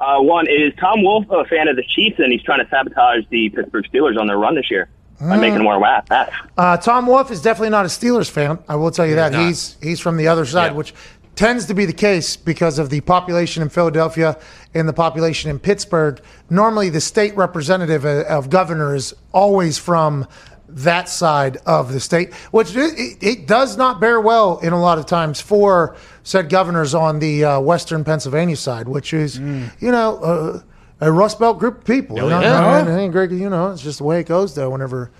Uh, one is Tom Wolf a fan of the Chiefs and he's trying to sabotage the Pittsburgh Steelers on their run this year by Mm. making more wa- bats. Uh, Tom Wolf is definitely not a Steelers fan. I will tell you that. He's he's from the other side, which tends to be the case because of the population in Philadelphia and the population in Pittsburgh. Normally, the state representative uh, of governor is always from that side of the state, which it, it- does not bear well in a lot of times for said governors on the uh, western Pennsylvania side, which is, you know, uh, a Rust Belt group of people. You know, yeah. and- and Greg, you know, it's just the way it goes, though, whenever.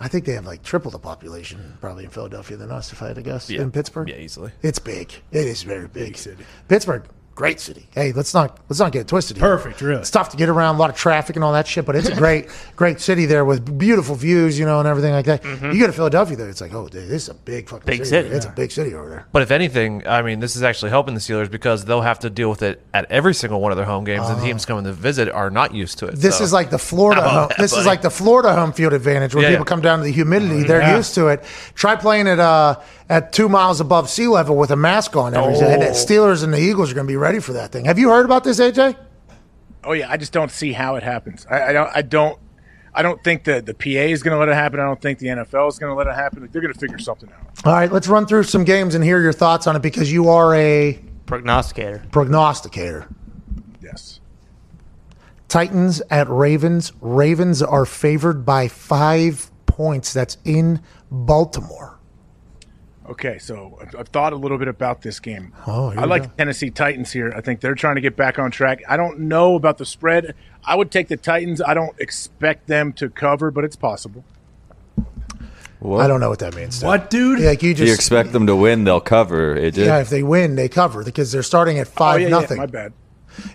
I think they have like triple the population probably in Philadelphia than us, if I had to guess. Yeah. In Pittsburgh, Yeah, easily. It's big. It is very big. big. city. Pittsburgh, great city. Hey, let's not let's not get it twisted. Here. Perfect, really. It's tough to get around, a lot of traffic and all that shit, but it's a [laughs] great, great city there with beautiful views, you know, and everything like that. Mm-hmm. You go to Philadelphia, there, it's like, oh, dude, this is a big fucking Big city. city, It's a big city over there. But if anything, I mean, this is actually helping the Steelers because they'll have to deal with it at every single one of their home games, and the teams coming to visit are not used to it. This so- is like the Florida. Home, that, this is like the Florida home field advantage, where Yeah, people yeah. come down to the humidity. Mm-hmm. They're Yeah. used to it. Try playing it uh, at two miles above sea level with a mask on every day. And the oh. Steelers and the Eagles are going to be ready for that thing. Have you heard about this, AJ? Oh yeah, I just don't see how it happens. I, I don't. I don't. I don't think the the PA is going to let it happen. I don't think the NFL is going to let it happen. They're going to figure something out. All right, let's run through some games and hear your thoughts on it because you are a Prognosticator. prognosticator. Yes. Titans at Ravens. Ravens are favored by five points. That's in Baltimore. Okay, so I've, I've thought a little bit about this game. Oh, I like go. the Tennessee Titans here. I think they're trying to get back on track. I don't know about the spread. I would take the Titans. I don't expect them to cover, but it's possible. I don't know what that means. What, dude? Like you just you expect them to win? They'll cover. AJ. Yeah, if they win, they cover because they're starting at Oh five yeah, nothing. yeah, my bad.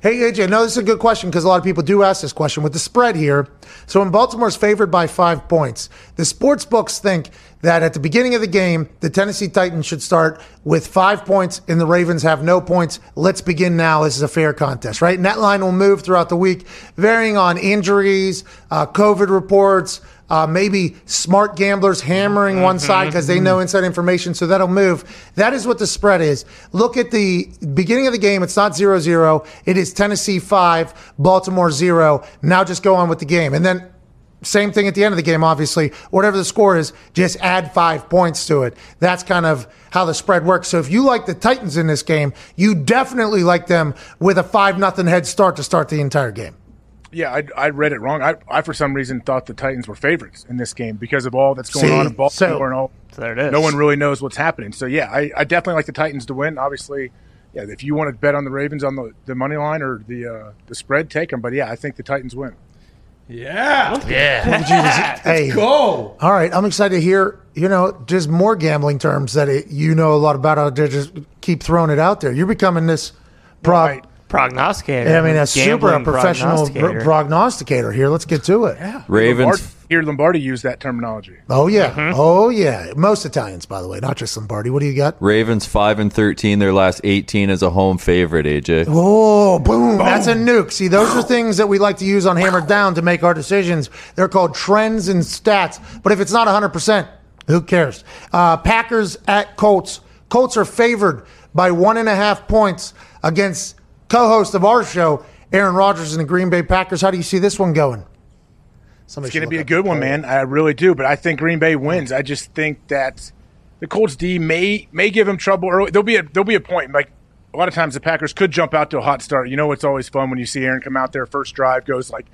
Hey AJ, no, this is a good question because a lot of people do ask this question with the spread here. So when Baltimore's favored by five points, the sports books think that at the beginning of the game, the Tennessee Titans should start with five points and the Ravens have no points. Let's begin now. This is a fair contest, right? And that line will move throughout the week, varying on injuries, uh, COVID reports. Uh, maybe smart gamblers hammering one side because they know inside information, so that'll move. That is what the spread is. Look at the beginning of the game. It's not 0 0. It is Tennessee 5, Baltimore 0. Now just go on with the game. And then same thing at the end of the game, obviously. Whatever the score is, just add five points to it. That's kind of how the spread works. So if you like the Titans in this game, you definitely like them with a 5 nothing head start to start the entire game. Yeah, I, I read it wrong. I, I for some reason thought the Titans were favorites in this game because of all that's going See? on in Baltimore So- and all. So there it is. No one really knows what's happening. So yeah, I, I definitely like the Titans to win. Obviously, yeah, if you want to bet on the Ravens on the, the money line or the uh, the spread, take them. But yeah, I think the Titans win. Yeah. Yeah. [laughs] Hey, Go. All right, I'm excited to hear, you know, just more gambling terms that it, you know a lot about. I'll just keep throwing it out there. You're becoming this prop I, Prognosticator. Yeah, I mean, a super Gambling professional prognosticator. prognosticator. prognosticator here. Let's get to it. Yeah. Ravens. Lombardi, here, Lombardi used that terminology. Oh yeah. Mm-hmm. Oh yeah. Most Italians, by the way, not just Lombardi. What do you got? Ravens five and thirteen. Their last eighteen as a home favorite. AJ. Oh, boom. That's a nuke. See, those are things that we like to use on Hammered Down to make our decisions. They're called trends and stats. But if it's not 100%, who cares? Uh, Packers at Colts. Colts are favored by one and a half points against co host of our show, Aaron Rodgers and the Green Bay Packers. How do you see this one going? Somebody It's going to be a good one, man. I really do. But I think Green Bay wins. I just think that the Colts D may may give him trouble early. There'll be a there'll be a point. Like a lot of times, the Packers could jump out to a hot start. You know, it's always fun when you see Aaron come out there. First drive goes like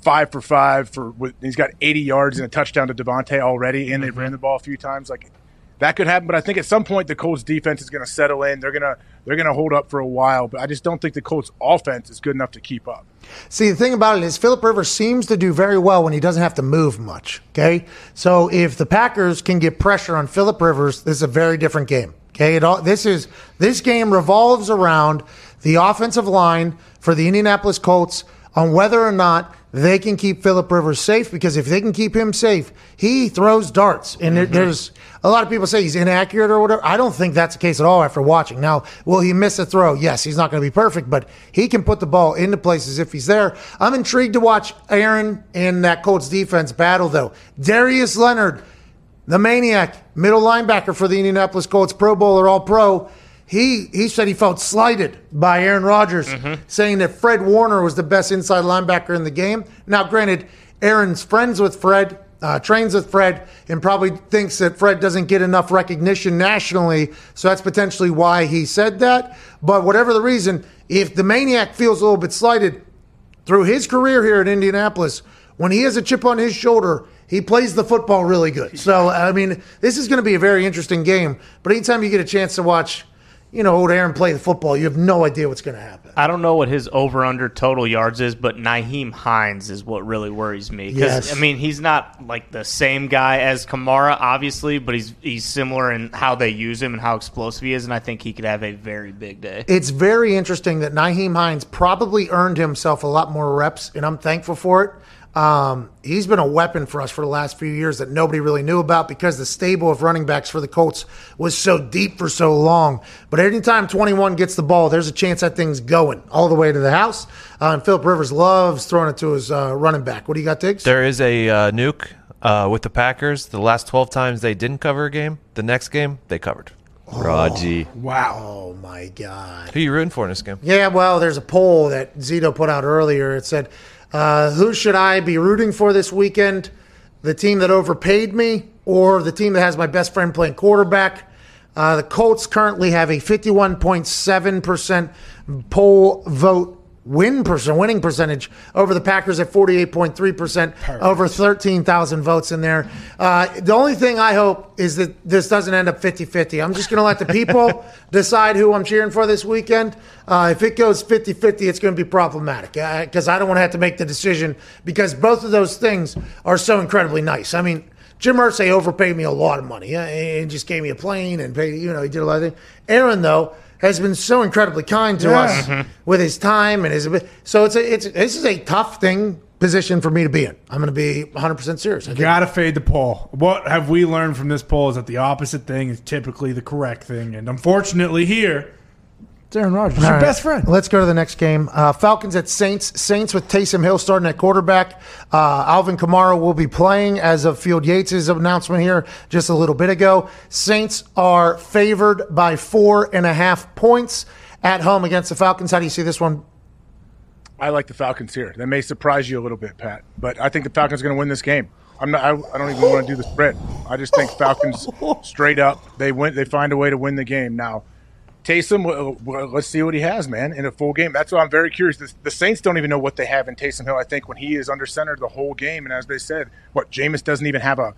five for five for. He's got 80 yards and a touchdown to Davante already, and they ran the ball a few times. Like that could happen. But I think at some point the Colts defense is going to settle in. They're gonna they're gonna hold up for a while. But I just don't think the Colts offense is good enough to keep up. See, the thing about it is Philip Rivers seems to do very well when he doesn't have to move much. Okay, so if the Packers can get pressure on Philip Rivers, this is a very different game. Okay, it all, this is this game revolves around the offensive line for the Indianapolis Colts on whether or not they can keep Philip Rivers safe. Because if they can keep him safe, he throws darts, and there- mm-hmm. there's a lot of people say he's inaccurate or whatever. I don't think that's the case at all after watching. Now, will he miss a throw? Yes, he's not going to be perfect, but he can put the ball into places if he's there. I'm intrigued to watch Aaron and that Colts defense battle, though. Darius Leonard, the maniac, middle linebacker for the Indianapolis Colts, Pro Bowler, All Pro. He he said he felt slighted by Aaron Rodgers, saying that Fred Warner was the best inside linebacker in the game. Now, granted, Aaron's friends with Fred, uh, trains with Fred, and probably thinks that Fred doesn't get enough recognition nationally. So that's potentially why he said that. But whatever the reason, if the maniac feels a little bit slighted, through his career here in Indianapolis, when he has a chip on his shoulder, he plays the football really good. So, I mean, this is going to be a very interesting game. But anytime you get a chance to watch, you know, old Aaron play the football, you have no idea what's going to happen. I don't know what his over under total yards is, but Nyheim Hines is what really worries me. Because Yes. I mean, he's not like the same guy as Kamara, obviously, but he's he's similar in how they use him and how explosive he is, and I think he could have a very big day. It's very interesting that Nyheim Hines probably earned himself a lot more reps, and I'm thankful for it. Um, he's been a weapon for us for the last few years that nobody really knew about because the stable of running backs for the Colts was so deep for so long. But anytime 21 gets the ball, there's a chance that thing's going all the way to the house. Uh, and Philip Rivers loves throwing it to his uh, running back. What do you got, Diggs? There is a uh, nuke uh, with the Packers. The last 12 times they didn't cover a game, the next game they covered. Raji. Wow. Oh, my God. Who are you rooting for in this game? Yeah, well, there's a poll that Zito put out earlier. It said, uh, "Who should I be rooting for this weekend? The team that overpaid me, or the team that has my best friend playing quarterback?" Uh, the Colts currently have a 51.7 percent poll vote win percent winning percentage over the Packers at 48.3 percent over 13,000 votes in there. Uh, the only thing I hope is that this doesn't end up 50-50. I'm just going to let the people [laughs] decide who I'm cheering for this weekend. Uh, if it goes 50-50, it's going to be problematic because I don't want to have to make the decision because both of those things are so incredibly nice. I mean. Jim Irsay overpaid me a lot of money. Uh, He just gave me a plane and paid, you know, he did a lot of things. Aaron, though, has been so incredibly kind to Yeah. us Mhm. with his time and his. So it's a, it's this is a tough thing position for me to be in. I'm going to be 100 percent serious. I Gotta fade the poll. What have we learned from this poll is that the opposite thing is typically the correct thing. And unfortunately, here, it's Aaron Rodgers, All your right. best friend. Let's go to the next game. Uh, Falcons at Saints. Saints with Taysom Hill starting at quarterback. Uh, Alvin Kamara will be playing as of Field Yates' announcement here just a little bit ago. Saints are favored by four and a half points at home against the Falcons. How do you see this one? I like the Falcons here. That may surprise you a little bit, Pat, but I think the Falcons are going to win this game. I'm not. I, I don't even want to do the spread. I just think Falcons [laughs] straight up. They win. They find a way to win the game. Now, Taysom. well, well, let's see what he has, man, in a full game. That's why I'm very curious. The, the Saints don't even know what they have in Taysom Hill. I think when he is under center the whole game, and as they said, what Jameis doesn't even have a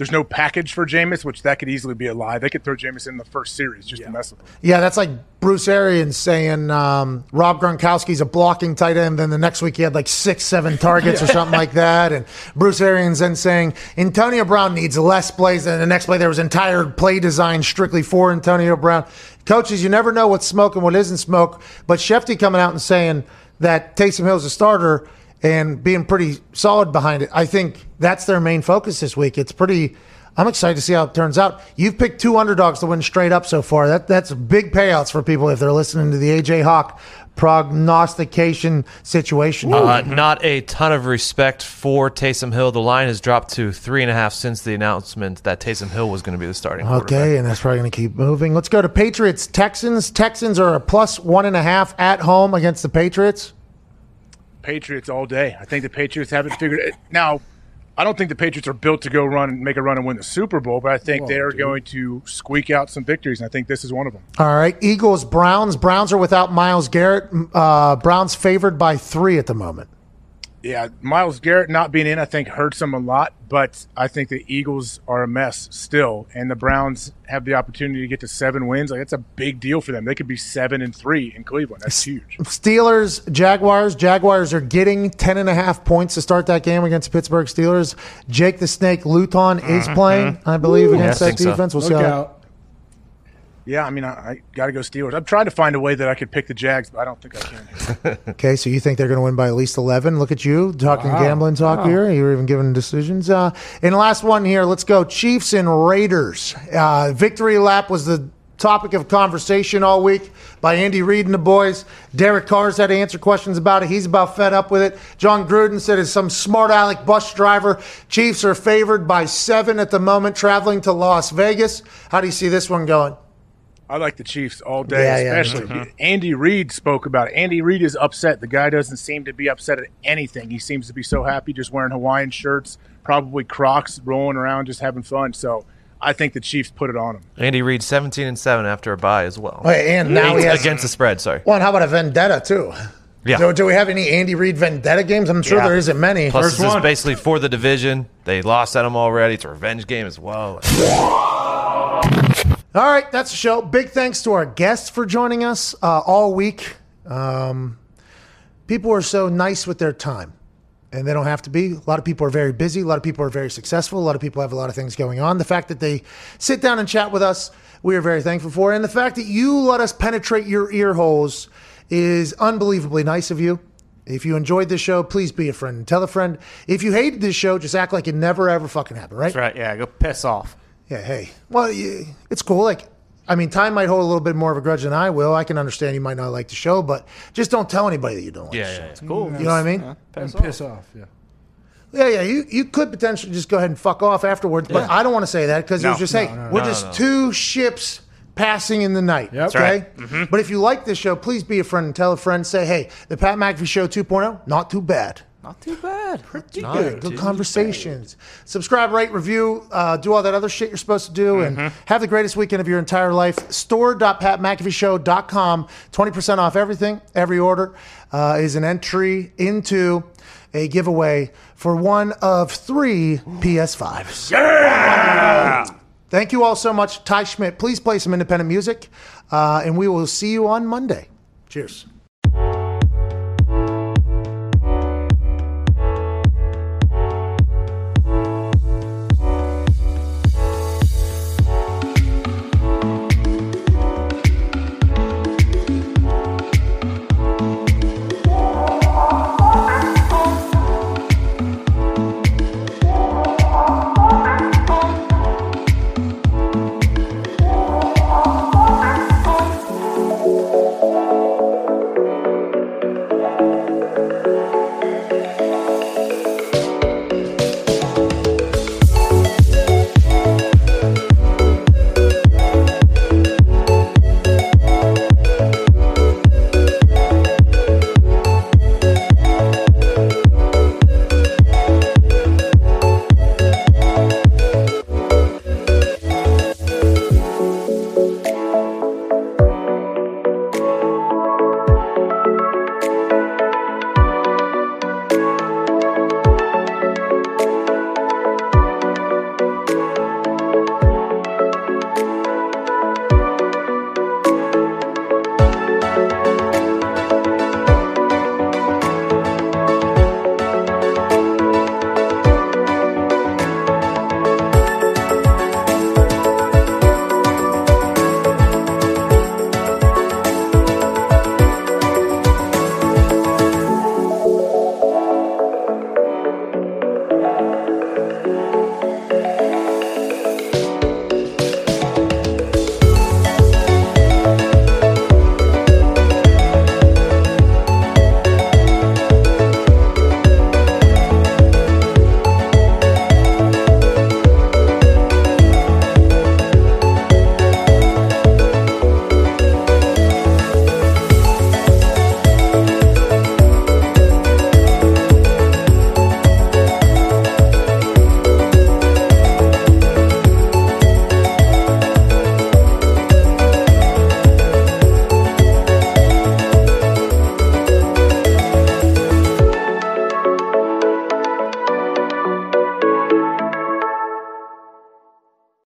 there's no package for Jameis, which that could easily be a lie. They could throw Jameis in the first series just to mess with him. Yeah, that's like Bruce Arians saying um, Rob Gronkowski's a blocking tight end. Then the next week he had like six, seven targets or something like that. And Bruce Arians then saying Antonio Brown needs less plays. And the next play there was entire play design strictly for Antonio Brown. Coaches, you never know what's smoke and what isn't smoke. But Shefty coming out and saying that Taysom Hill's a starter and being pretty solid behind it. I think that's their main focus this week. It's pretty. I'm excited to see how it turns out. You've picked two underdogs to win straight up so far. That that's big payouts for people if they're listening to the AJ Hawk prognostication situation. Uh, not a ton of respect for Taysom Hill. The line has dropped to three and a half since the announcement that Taysom Hill was going to be the starting. Okay, and that's probably going to keep moving. Let's go to Patriots Texans. Texans are a plus one and a half at home against the Patriots. Patriots all day. I think the Patriots haven't figured it. Now, I don't think the Patriots are built to go run and make a run and win the Super Bowl, but I think they are going to squeak out some victories, and I think this is one of them. All right, Eagles Browns. Browns are without Myles Garrett. Uh, Browns favored by three at the moment. Yeah, Myles Garrett not being in, I think, hurts them a lot, but I think the Eagles are a mess still, and the Browns have the opportunity to get to seven wins. Like that's a big deal for them. They could be seven and three in Cleveland. That's huge. Steelers, Jaguars. Jaguars are getting 10 and a half points to start that game against Pittsburgh Steelers. Jake the Snake Luton is mm-hmm. playing, I believe, Ooh. against Yeah, I that think so. defense. We'll see Look how that- out. Yeah, I mean, I, I got to go Steelers. I'm trying to find a way that I could pick the Jags, but I don't think I can. [laughs] Okay, so you think they're going to win by at least 11? Look at you talking Wow. gambling talk Wow. here. You're even giving decisions. Uh, and last one here, let's go Chiefs and Raiders. Uh, victory lap was the topic of conversation all week by Andy Reid and the boys. Derek Carr's had to answer questions about it. He's about fed up with it. Jon Gruden said it's some smart aleck bus driver. Chiefs are favored by seven at the moment, traveling to Las Vegas. How do you see this one going? I like the Chiefs all day, Yeah, yeah, me especially. Uh-huh. Andy Reid spoke about it. Andy Reid is upset. The guy doesn't seem to be upset at anything. He seems to be so happy just wearing Hawaiian shirts, probably Crocs, rolling around, just having fun. So I think the Chiefs put it on him. Andy Reid, seventeen and seven after a bye as well. Oh, and now he has- against the spread. Sorry. Well, and how about a vendetta, too? Yeah. Do, do we have any Andy Reid vendetta games? I'm sure Yeah. there isn't many. Plus, this is basically for the division. They lost at them already. It's a revenge game as well. [laughs] All right, that's the show. Big thanks to our guests for joining us uh, all week. Um, people are so nice with their time, and they don't have to be. A lot of people are very busy. A lot of people are very successful. A lot of people have a lot of things going on. The fact that they sit down and chat with us, we are very thankful for. And the fact that you let us penetrate your ear holes is unbelievably nice of you. If you enjoyed this show, please be a friend and tell a friend. If you hated this show, just act like it never ever fucking happened, right? That's right. Yeah, go piss off. Yeah, hey. Well, y- it's cool. Like, I mean, Time might hold a little bit more of a grudge than I will. I can understand you might not like the show, but just don't tell anybody that you don't like Yeah, the yeah, show. yeah. It's cool. You know what I mean? And piss off. Yeah. Yeah, yeah. You you could potentially just go ahead and fuck off afterwards, but Yeah. I don't want to say that because it was just, no, hey, no, no, we're no, just no. two ships passing in the night. That's okay. right. Mm-hmm. But if you like this show, please be a friend and tell a friend. Say, hey, the Pat McAfee Show 2.0, not too bad. Not too bad. Pretty Not good. Good conversations. Subscribe, rate, review, uh, do all that other shit you're supposed to do, Mm-hmm. and have the greatest weekend of your entire life. Store.patmcafeeshow.com. 20% off everything. Every order uh, is an entry into a giveaway for one of three PS5s. Yeah! Thank you all so much. Ty Schmidt, please play some independent music, uh, and we will see you on Monday. Cheers.